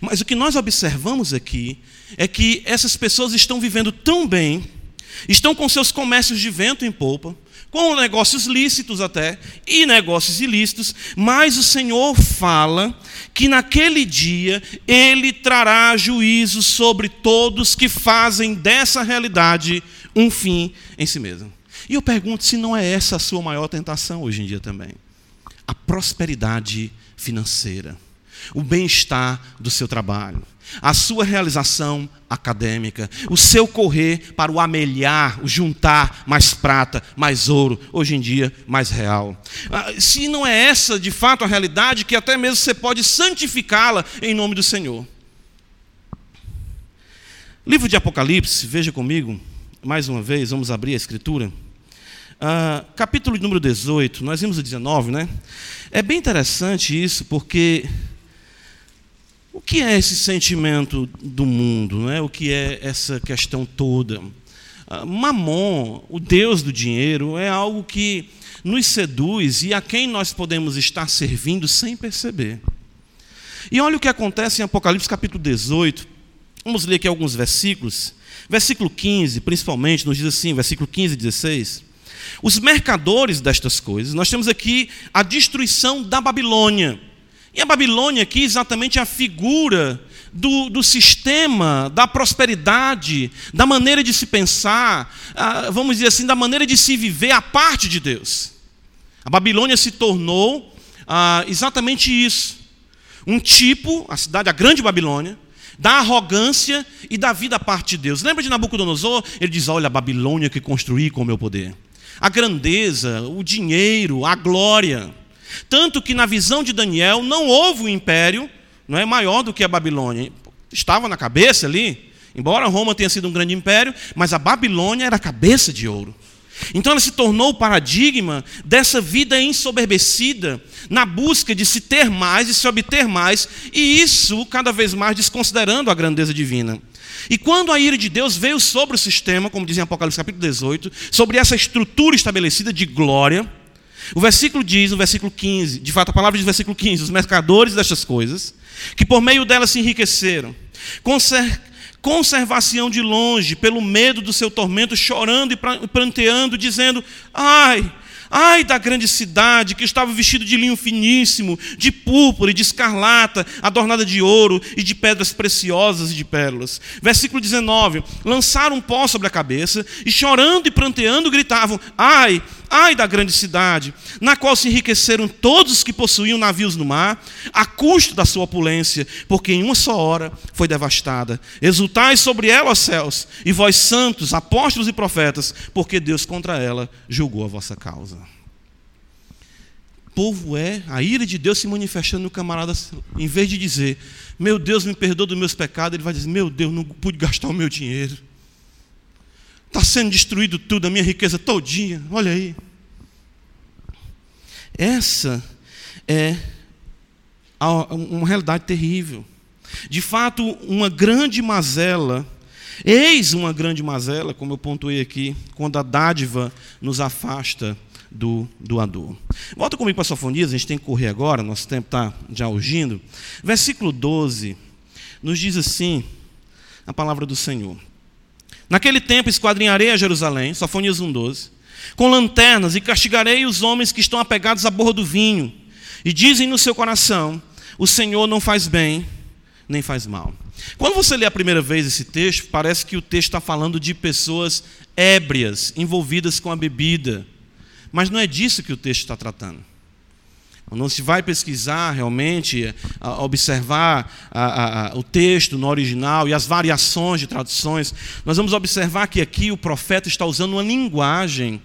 Mas o que nós observamos aqui é que essas pessoas estão vivendo tão bem, estão com seus comércios de vento em polpa, com negócios lícitos até e negócios ilícitos, mas o Senhor fala que naquele dia ele trará juízo sobre todos que fazem dessa realidade um fim em si mesmo. E eu pergunto se não é essa a sua maior tentação hoje em dia também a prosperidade financeira, o bem-estar do seu trabalho, a sua realização acadêmica, o seu correr para o amelhar, o juntar mais prata, mais ouro, hoje em dia mais real. Ah, se não é essa de fato a realidade, que até mesmo você pode santificá-la em nome do Senhor. Livro de Apocalipse, veja comigo, mais uma vez, vamos abrir a escritura. Uh, capítulo número 18, nós vimos o 19, né? É bem interessante isso, porque o que é esse sentimento do mundo? Não é? O que é essa questão toda? Uh, Mamon, o Deus do dinheiro, é algo que nos seduz e a quem nós podemos estar servindo sem perceber. E olha o que acontece em Apocalipse capítulo 18. Vamos ler aqui alguns versículos. Versículo 15, principalmente, nos diz assim, versículo 15 e 16. Os mercadores destas coisas, nós temos aqui a destruição da Babilônia. E a Babilônia aqui exatamente é a figura do, do sistema, da prosperidade, da maneira de se pensar, vamos dizer assim, da maneira de se viver a parte de Deus. A Babilônia se tornou exatamente isso. Um tipo, a cidade, a grande Babilônia, da arrogância e da vida à parte de Deus. Lembra de Nabucodonosor? Ele diz: Olha, a Babilônia que construí com o meu poder a grandeza, o dinheiro, a glória. Tanto que na visão de Daniel não houve um império não é maior do que a Babilônia. estava na cabeça ali. Embora Roma tenha sido um grande império, mas a Babilônia era a cabeça de ouro. Então ela se tornou o paradigma dessa vida ensoberbecida, na busca de se ter mais e se obter mais, e isso cada vez mais desconsiderando a grandeza divina. E quando a ira de Deus veio sobre o sistema, como diz em Apocalipse capítulo 18, sobre essa estrutura estabelecida de glória, o versículo diz, no versículo 15, de fato a palavra diz no versículo 15, os mercadores destas coisas, que por meio delas se enriqueceram, conservação de longe, pelo medo do seu tormento, chorando e pranteando, dizendo: Ai, Ai da grande cidade que estava vestido de linho finíssimo, de púrpura e de escarlata, adornada de ouro e de pedras preciosas e de pérolas. Versículo 19: Lançaram um pó sobre a cabeça e chorando e pranteando gritavam: Ai, ai da grande cidade, na qual se enriqueceram todos os que possuíam navios no mar, a custo da sua opulência, porque em uma só hora foi devastada. Exultai sobre ela, ó céus, e vós santos, apóstolos e profetas, porque Deus contra ela julgou a vossa causa. povo é a ira de Deus se manifestando no camarada, em vez de dizer, meu Deus me perdoa dos meus pecados, ele vai dizer, meu Deus, não pude gastar o meu dinheiro. Está sendo destruído tudo, a minha riqueza todinha. Olha aí. Essa é uma realidade terrível. De fato, uma grande mazela, eis uma grande mazela, como eu pontuei aqui, quando a dádiva nos afasta do doador. Volta comigo para Sofonias, a gente tem que correr agora, nosso tempo está já urgindo. Versículo 12 nos diz assim a palavra do Senhor. Naquele tempo esquadrinharei a Jerusalém, Sofonias 1,12, com lanternas e castigarei os homens que estão apegados à borra do vinho, e dizem no seu coração: O Senhor não faz bem, nem faz mal. Quando você lê a primeira vez esse texto, parece que o texto está falando de pessoas ébrias, envolvidas com a bebida. Mas não é disso que o texto está tratando. Quando se vai pesquisar realmente, observar o texto no original e as variações de traduções, nós vamos observar que aqui o profeta está usando uma linguagem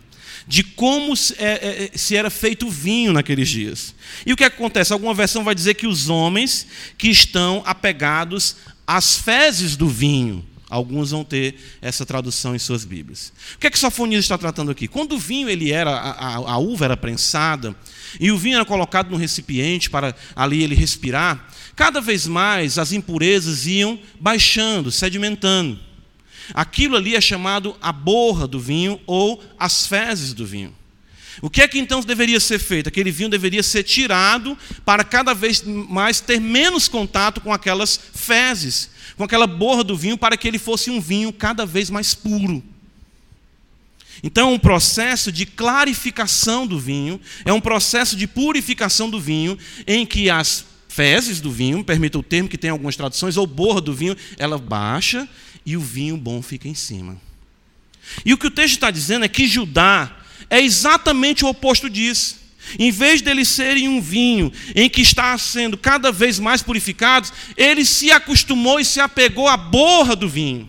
de como se é, é, era feito vinho naqueles dias. E o que acontece? Alguma versão vai dizer que os homens que estão apegados às fezes do vinho. Alguns vão ter essa tradução em suas Bíblias. O que é que Sofonias está tratando aqui? Quando o vinho ele era, a, a, a uva era prensada, e o vinho era colocado no recipiente para ali ele respirar, cada vez mais as impurezas iam baixando, sedimentando. Aquilo ali é chamado a borra do vinho ou as fezes do vinho. O que é que então deveria ser feito? Aquele vinho deveria ser tirado para cada vez mais ter menos contato com aquelas fezes, com aquela borra do vinho, para que ele fosse um vinho cada vez mais puro. Então, é um processo de clarificação do vinho, é um processo de purificação do vinho, em que as fezes do vinho, permita o termo que tem algumas traduções, ou borra do vinho, ela baixa e o vinho bom fica em cima. E o que o texto está dizendo é que Judá é exatamente o oposto disso. Em vez deles serem um vinho em que está sendo cada vez mais purificados, ele se acostumou e se apegou à borra do vinho.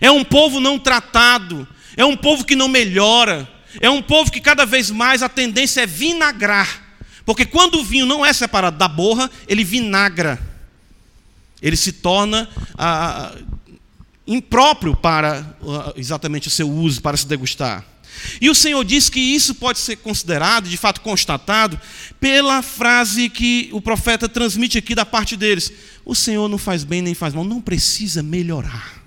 É um povo não tratado, é um povo que não melhora, é um povo que cada vez mais a tendência é vinagrar. Porque quando o vinho não é separado da borra, ele vinagra. Ele se torna ah, impróprio para ah, exatamente o seu uso, para se degustar. E o Senhor diz que isso pode ser considerado, de fato constatado, pela frase que o profeta transmite aqui da parte deles: O Senhor não faz bem nem faz mal, não precisa melhorar.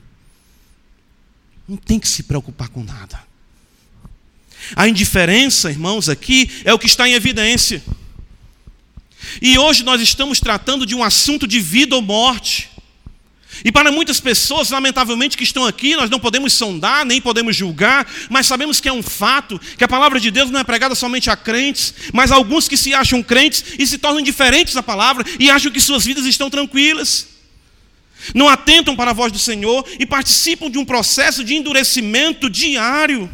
Não tem que se preocupar com nada. A indiferença, irmãos, aqui é o que está em evidência. E hoje nós estamos tratando de um assunto de vida ou morte. E para muitas pessoas, lamentavelmente, que estão aqui, nós não podemos sondar, nem podemos julgar, mas sabemos que é um fato, que a palavra de Deus não é pregada somente a crentes, mas a alguns que se acham crentes e se tornam indiferentes à palavra e acham que suas vidas estão tranquilas não atentam para a voz do Senhor e participam de um processo de endurecimento diário.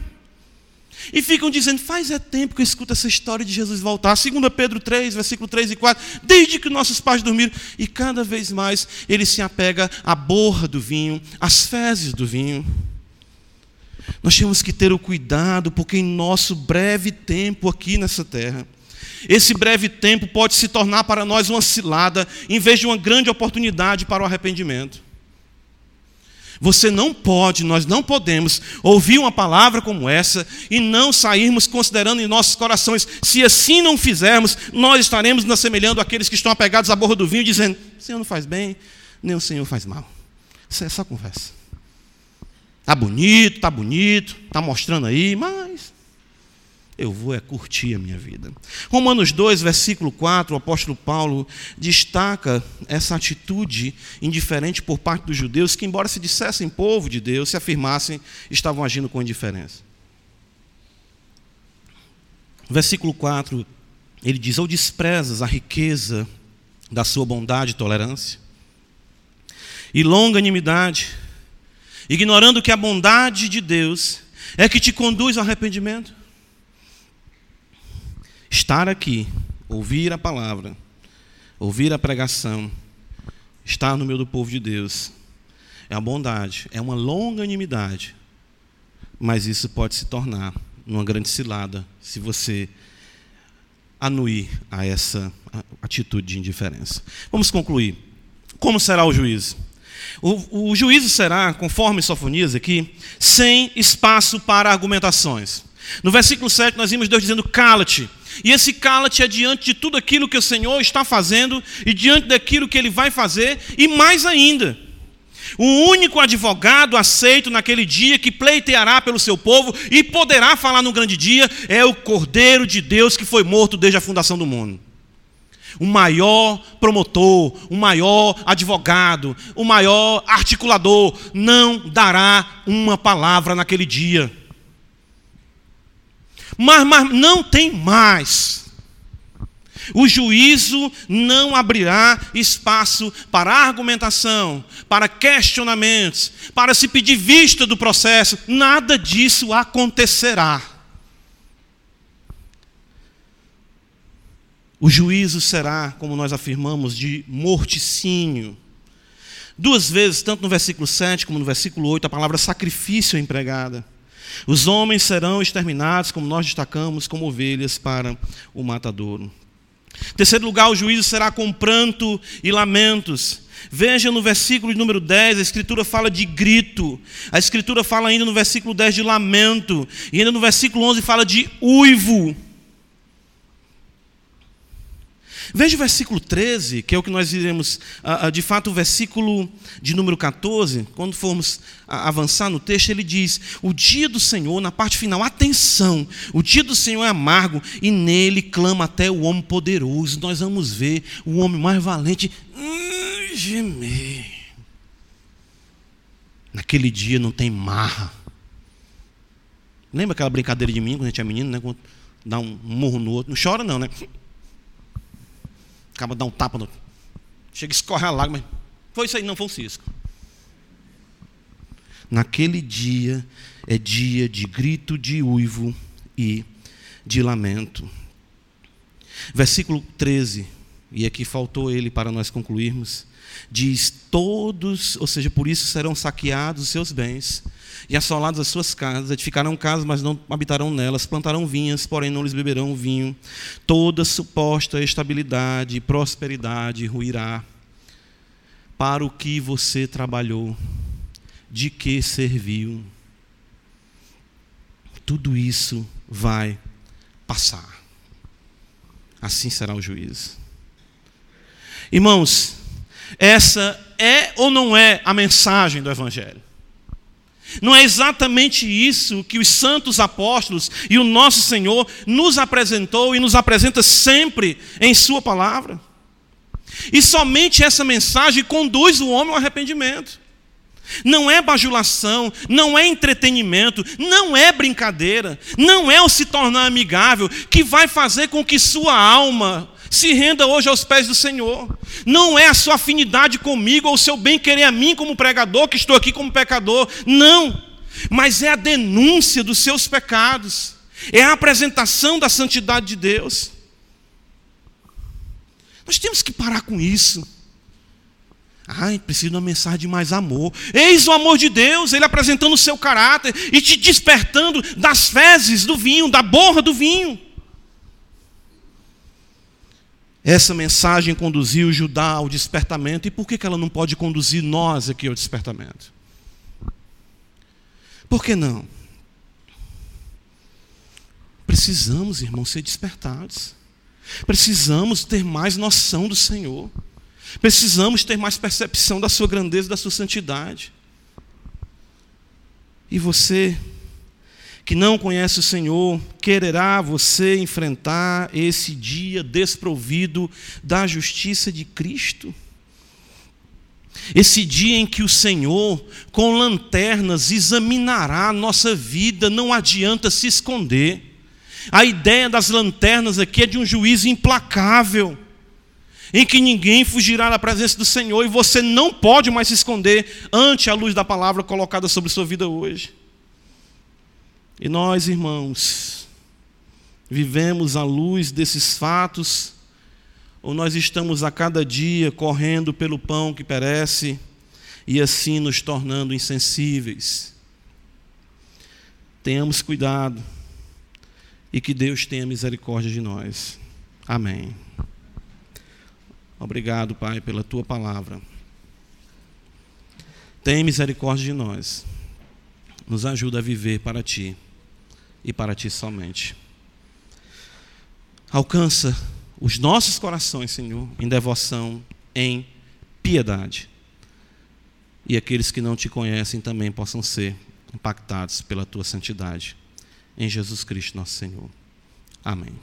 E ficam dizendo, faz é tempo que eu escuto essa história de Jesus voltar. 2 Pedro 3, versículo 3 e 4. Desde que nossos pais dormiram. E cada vez mais ele se apega à borra do vinho, às fezes do vinho. Nós temos que ter o cuidado, porque em nosso breve tempo aqui nessa terra, esse breve tempo pode se tornar para nós uma cilada, em vez de uma grande oportunidade para o arrependimento. Você não pode, nós não podemos ouvir uma palavra como essa e não sairmos considerando em nossos corações. Se assim não fizermos, nós estaremos nos assemelhando àqueles que estão apegados à borra do vinho, dizendo: o Senhor não faz bem, nem o Senhor faz mal. Isso é só conversa. Está bonito, está bonito, está mostrando aí, mas eu vou é curtir a minha vida. Romanos 2, versículo 4, o apóstolo Paulo destaca essa atitude indiferente por parte dos judeus, que, embora se dissessem povo de Deus, se afirmassem, estavam agindo com indiferença. Versículo 4, ele diz: Ou desprezas a riqueza da sua bondade e tolerância, e longanimidade, ignorando que a bondade de Deus é que te conduz ao arrependimento. Estar aqui, ouvir a palavra, ouvir a pregação, estar no meio do povo de Deus, é a bondade, é uma longanimidade, mas isso pode se tornar uma grande cilada se você anuir a essa atitude de indiferença. Vamos concluir. Como será o juízo? O, o juízo será, conforme Sofonias aqui, sem espaço para argumentações. No versículo 7, nós vimos Deus dizendo: cala-te. E esse cala-te diante de tudo aquilo que o Senhor está fazendo e diante daquilo que ele vai fazer, e mais ainda. O único advogado aceito naquele dia que pleiteará pelo seu povo e poderá falar no grande dia é o Cordeiro de Deus que foi morto desde a fundação do mundo. O maior promotor, o maior advogado, o maior articulador não dará uma palavra naquele dia mas, mas não tem mais. O juízo não abrirá espaço para argumentação, para questionamentos, para se pedir vista do processo. Nada disso acontecerá. O juízo será, como nós afirmamos, de morticínio. Duas vezes, tanto no versículo 7 como no versículo 8, a palavra sacrifício é empregada. Os homens serão exterminados, como nós destacamos, como ovelhas para o matadouro. Terceiro lugar, o juízo será com pranto e lamentos. Veja no versículo número 10, a Escritura fala de grito, a Escritura fala ainda no versículo 10 de lamento, e ainda no versículo 11 fala de uivo. Veja o versículo 13, que é o que nós iremos, de fato, o versículo de número 14, quando formos avançar no texto, ele diz: O dia do Senhor, na parte final, atenção, o dia do Senhor é amargo e nele clama até o homem poderoso. Nós vamos ver o homem mais valente hum, gemer. Naquele dia não tem marra. Lembra aquela brincadeira de mim, quando a gente é menino, né? Quando dá um murro no outro. Não chora, não, né? Acaba dar um tapa no. Chega a escorrer a lágrima. Foi isso aí, não foi. Naquele dia é dia de grito de uivo e de lamento. Versículo 13, e aqui faltou ele para nós concluirmos, diz: Todos, ou seja, por isso serão saqueados os seus bens, e assolados as suas casas, edificarão casas, mas não habitarão nelas, plantarão vinhas, porém não lhes beberão vinho. Toda suposta estabilidade e prosperidade ruirá. Para o que você trabalhou, de que serviu. Tudo isso vai passar. Assim será o juízo. Irmãos, essa é ou não é a mensagem do Evangelho? Não é exatamente isso que os santos apóstolos e o nosso Senhor nos apresentou e nos apresenta sempre em Sua palavra? E somente essa mensagem conduz o homem ao arrependimento. Não é bajulação, não é entretenimento, não é brincadeira, não é o se tornar amigável que vai fazer com que sua alma se renda hoje aos pés do Senhor. Não é a sua afinidade comigo ou o seu bem-querer a mim como pregador, que estou aqui como pecador. Não. Mas é a denúncia dos seus pecados. É a apresentação da santidade de Deus. Nós temos que parar com isso. Ai, preciso de uma mensagem de mais amor. Eis o amor de Deus, Ele apresentando o seu caráter e te despertando das fezes do vinho, da borra do vinho. Essa mensagem conduziu Judá ao despertamento, e por que ela não pode conduzir nós aqui ao despertamento? Por que não? Precisamos, irmãos, ser despertados. Precisamos ter mais noção do Senhor. Precisamos ter mais percepção da Sua grandeza, da Sua santidade. E você, que não conhece o Senhor, quererá você enfrentar esse dia desprovido da justiça de Cristo? Esse dia em que o Senhor, com lanternas, examinará a nossa vida, não adianta se esconder. A ideia das lanternas aqui é de um juízo implacável, em que ninguém fugirá da presença do Senhor e você não pode mais se esconder ante a luz da palavra colocada sobre sua vida hoje. E nós, irmãos, vivemos à luz desses fatos, ou nós estamos a cada dia correndo pelo pão que perece e assim nos tornando insensíveis. Tenhamos cuidado e que Deus tenha misericórdia de nós. Amém. Obrigado, Pai, pela tua palavra. Tem misericórdia de nós. Nos ajuda a viver para ti e para ti somente. Alcança os nossos corações, Senhor, em devoção, em piedade. E aqueles que não te conhecem também possam ser impactados pela tua santidade em Jesus Cristo, nosso Senhor. Amém.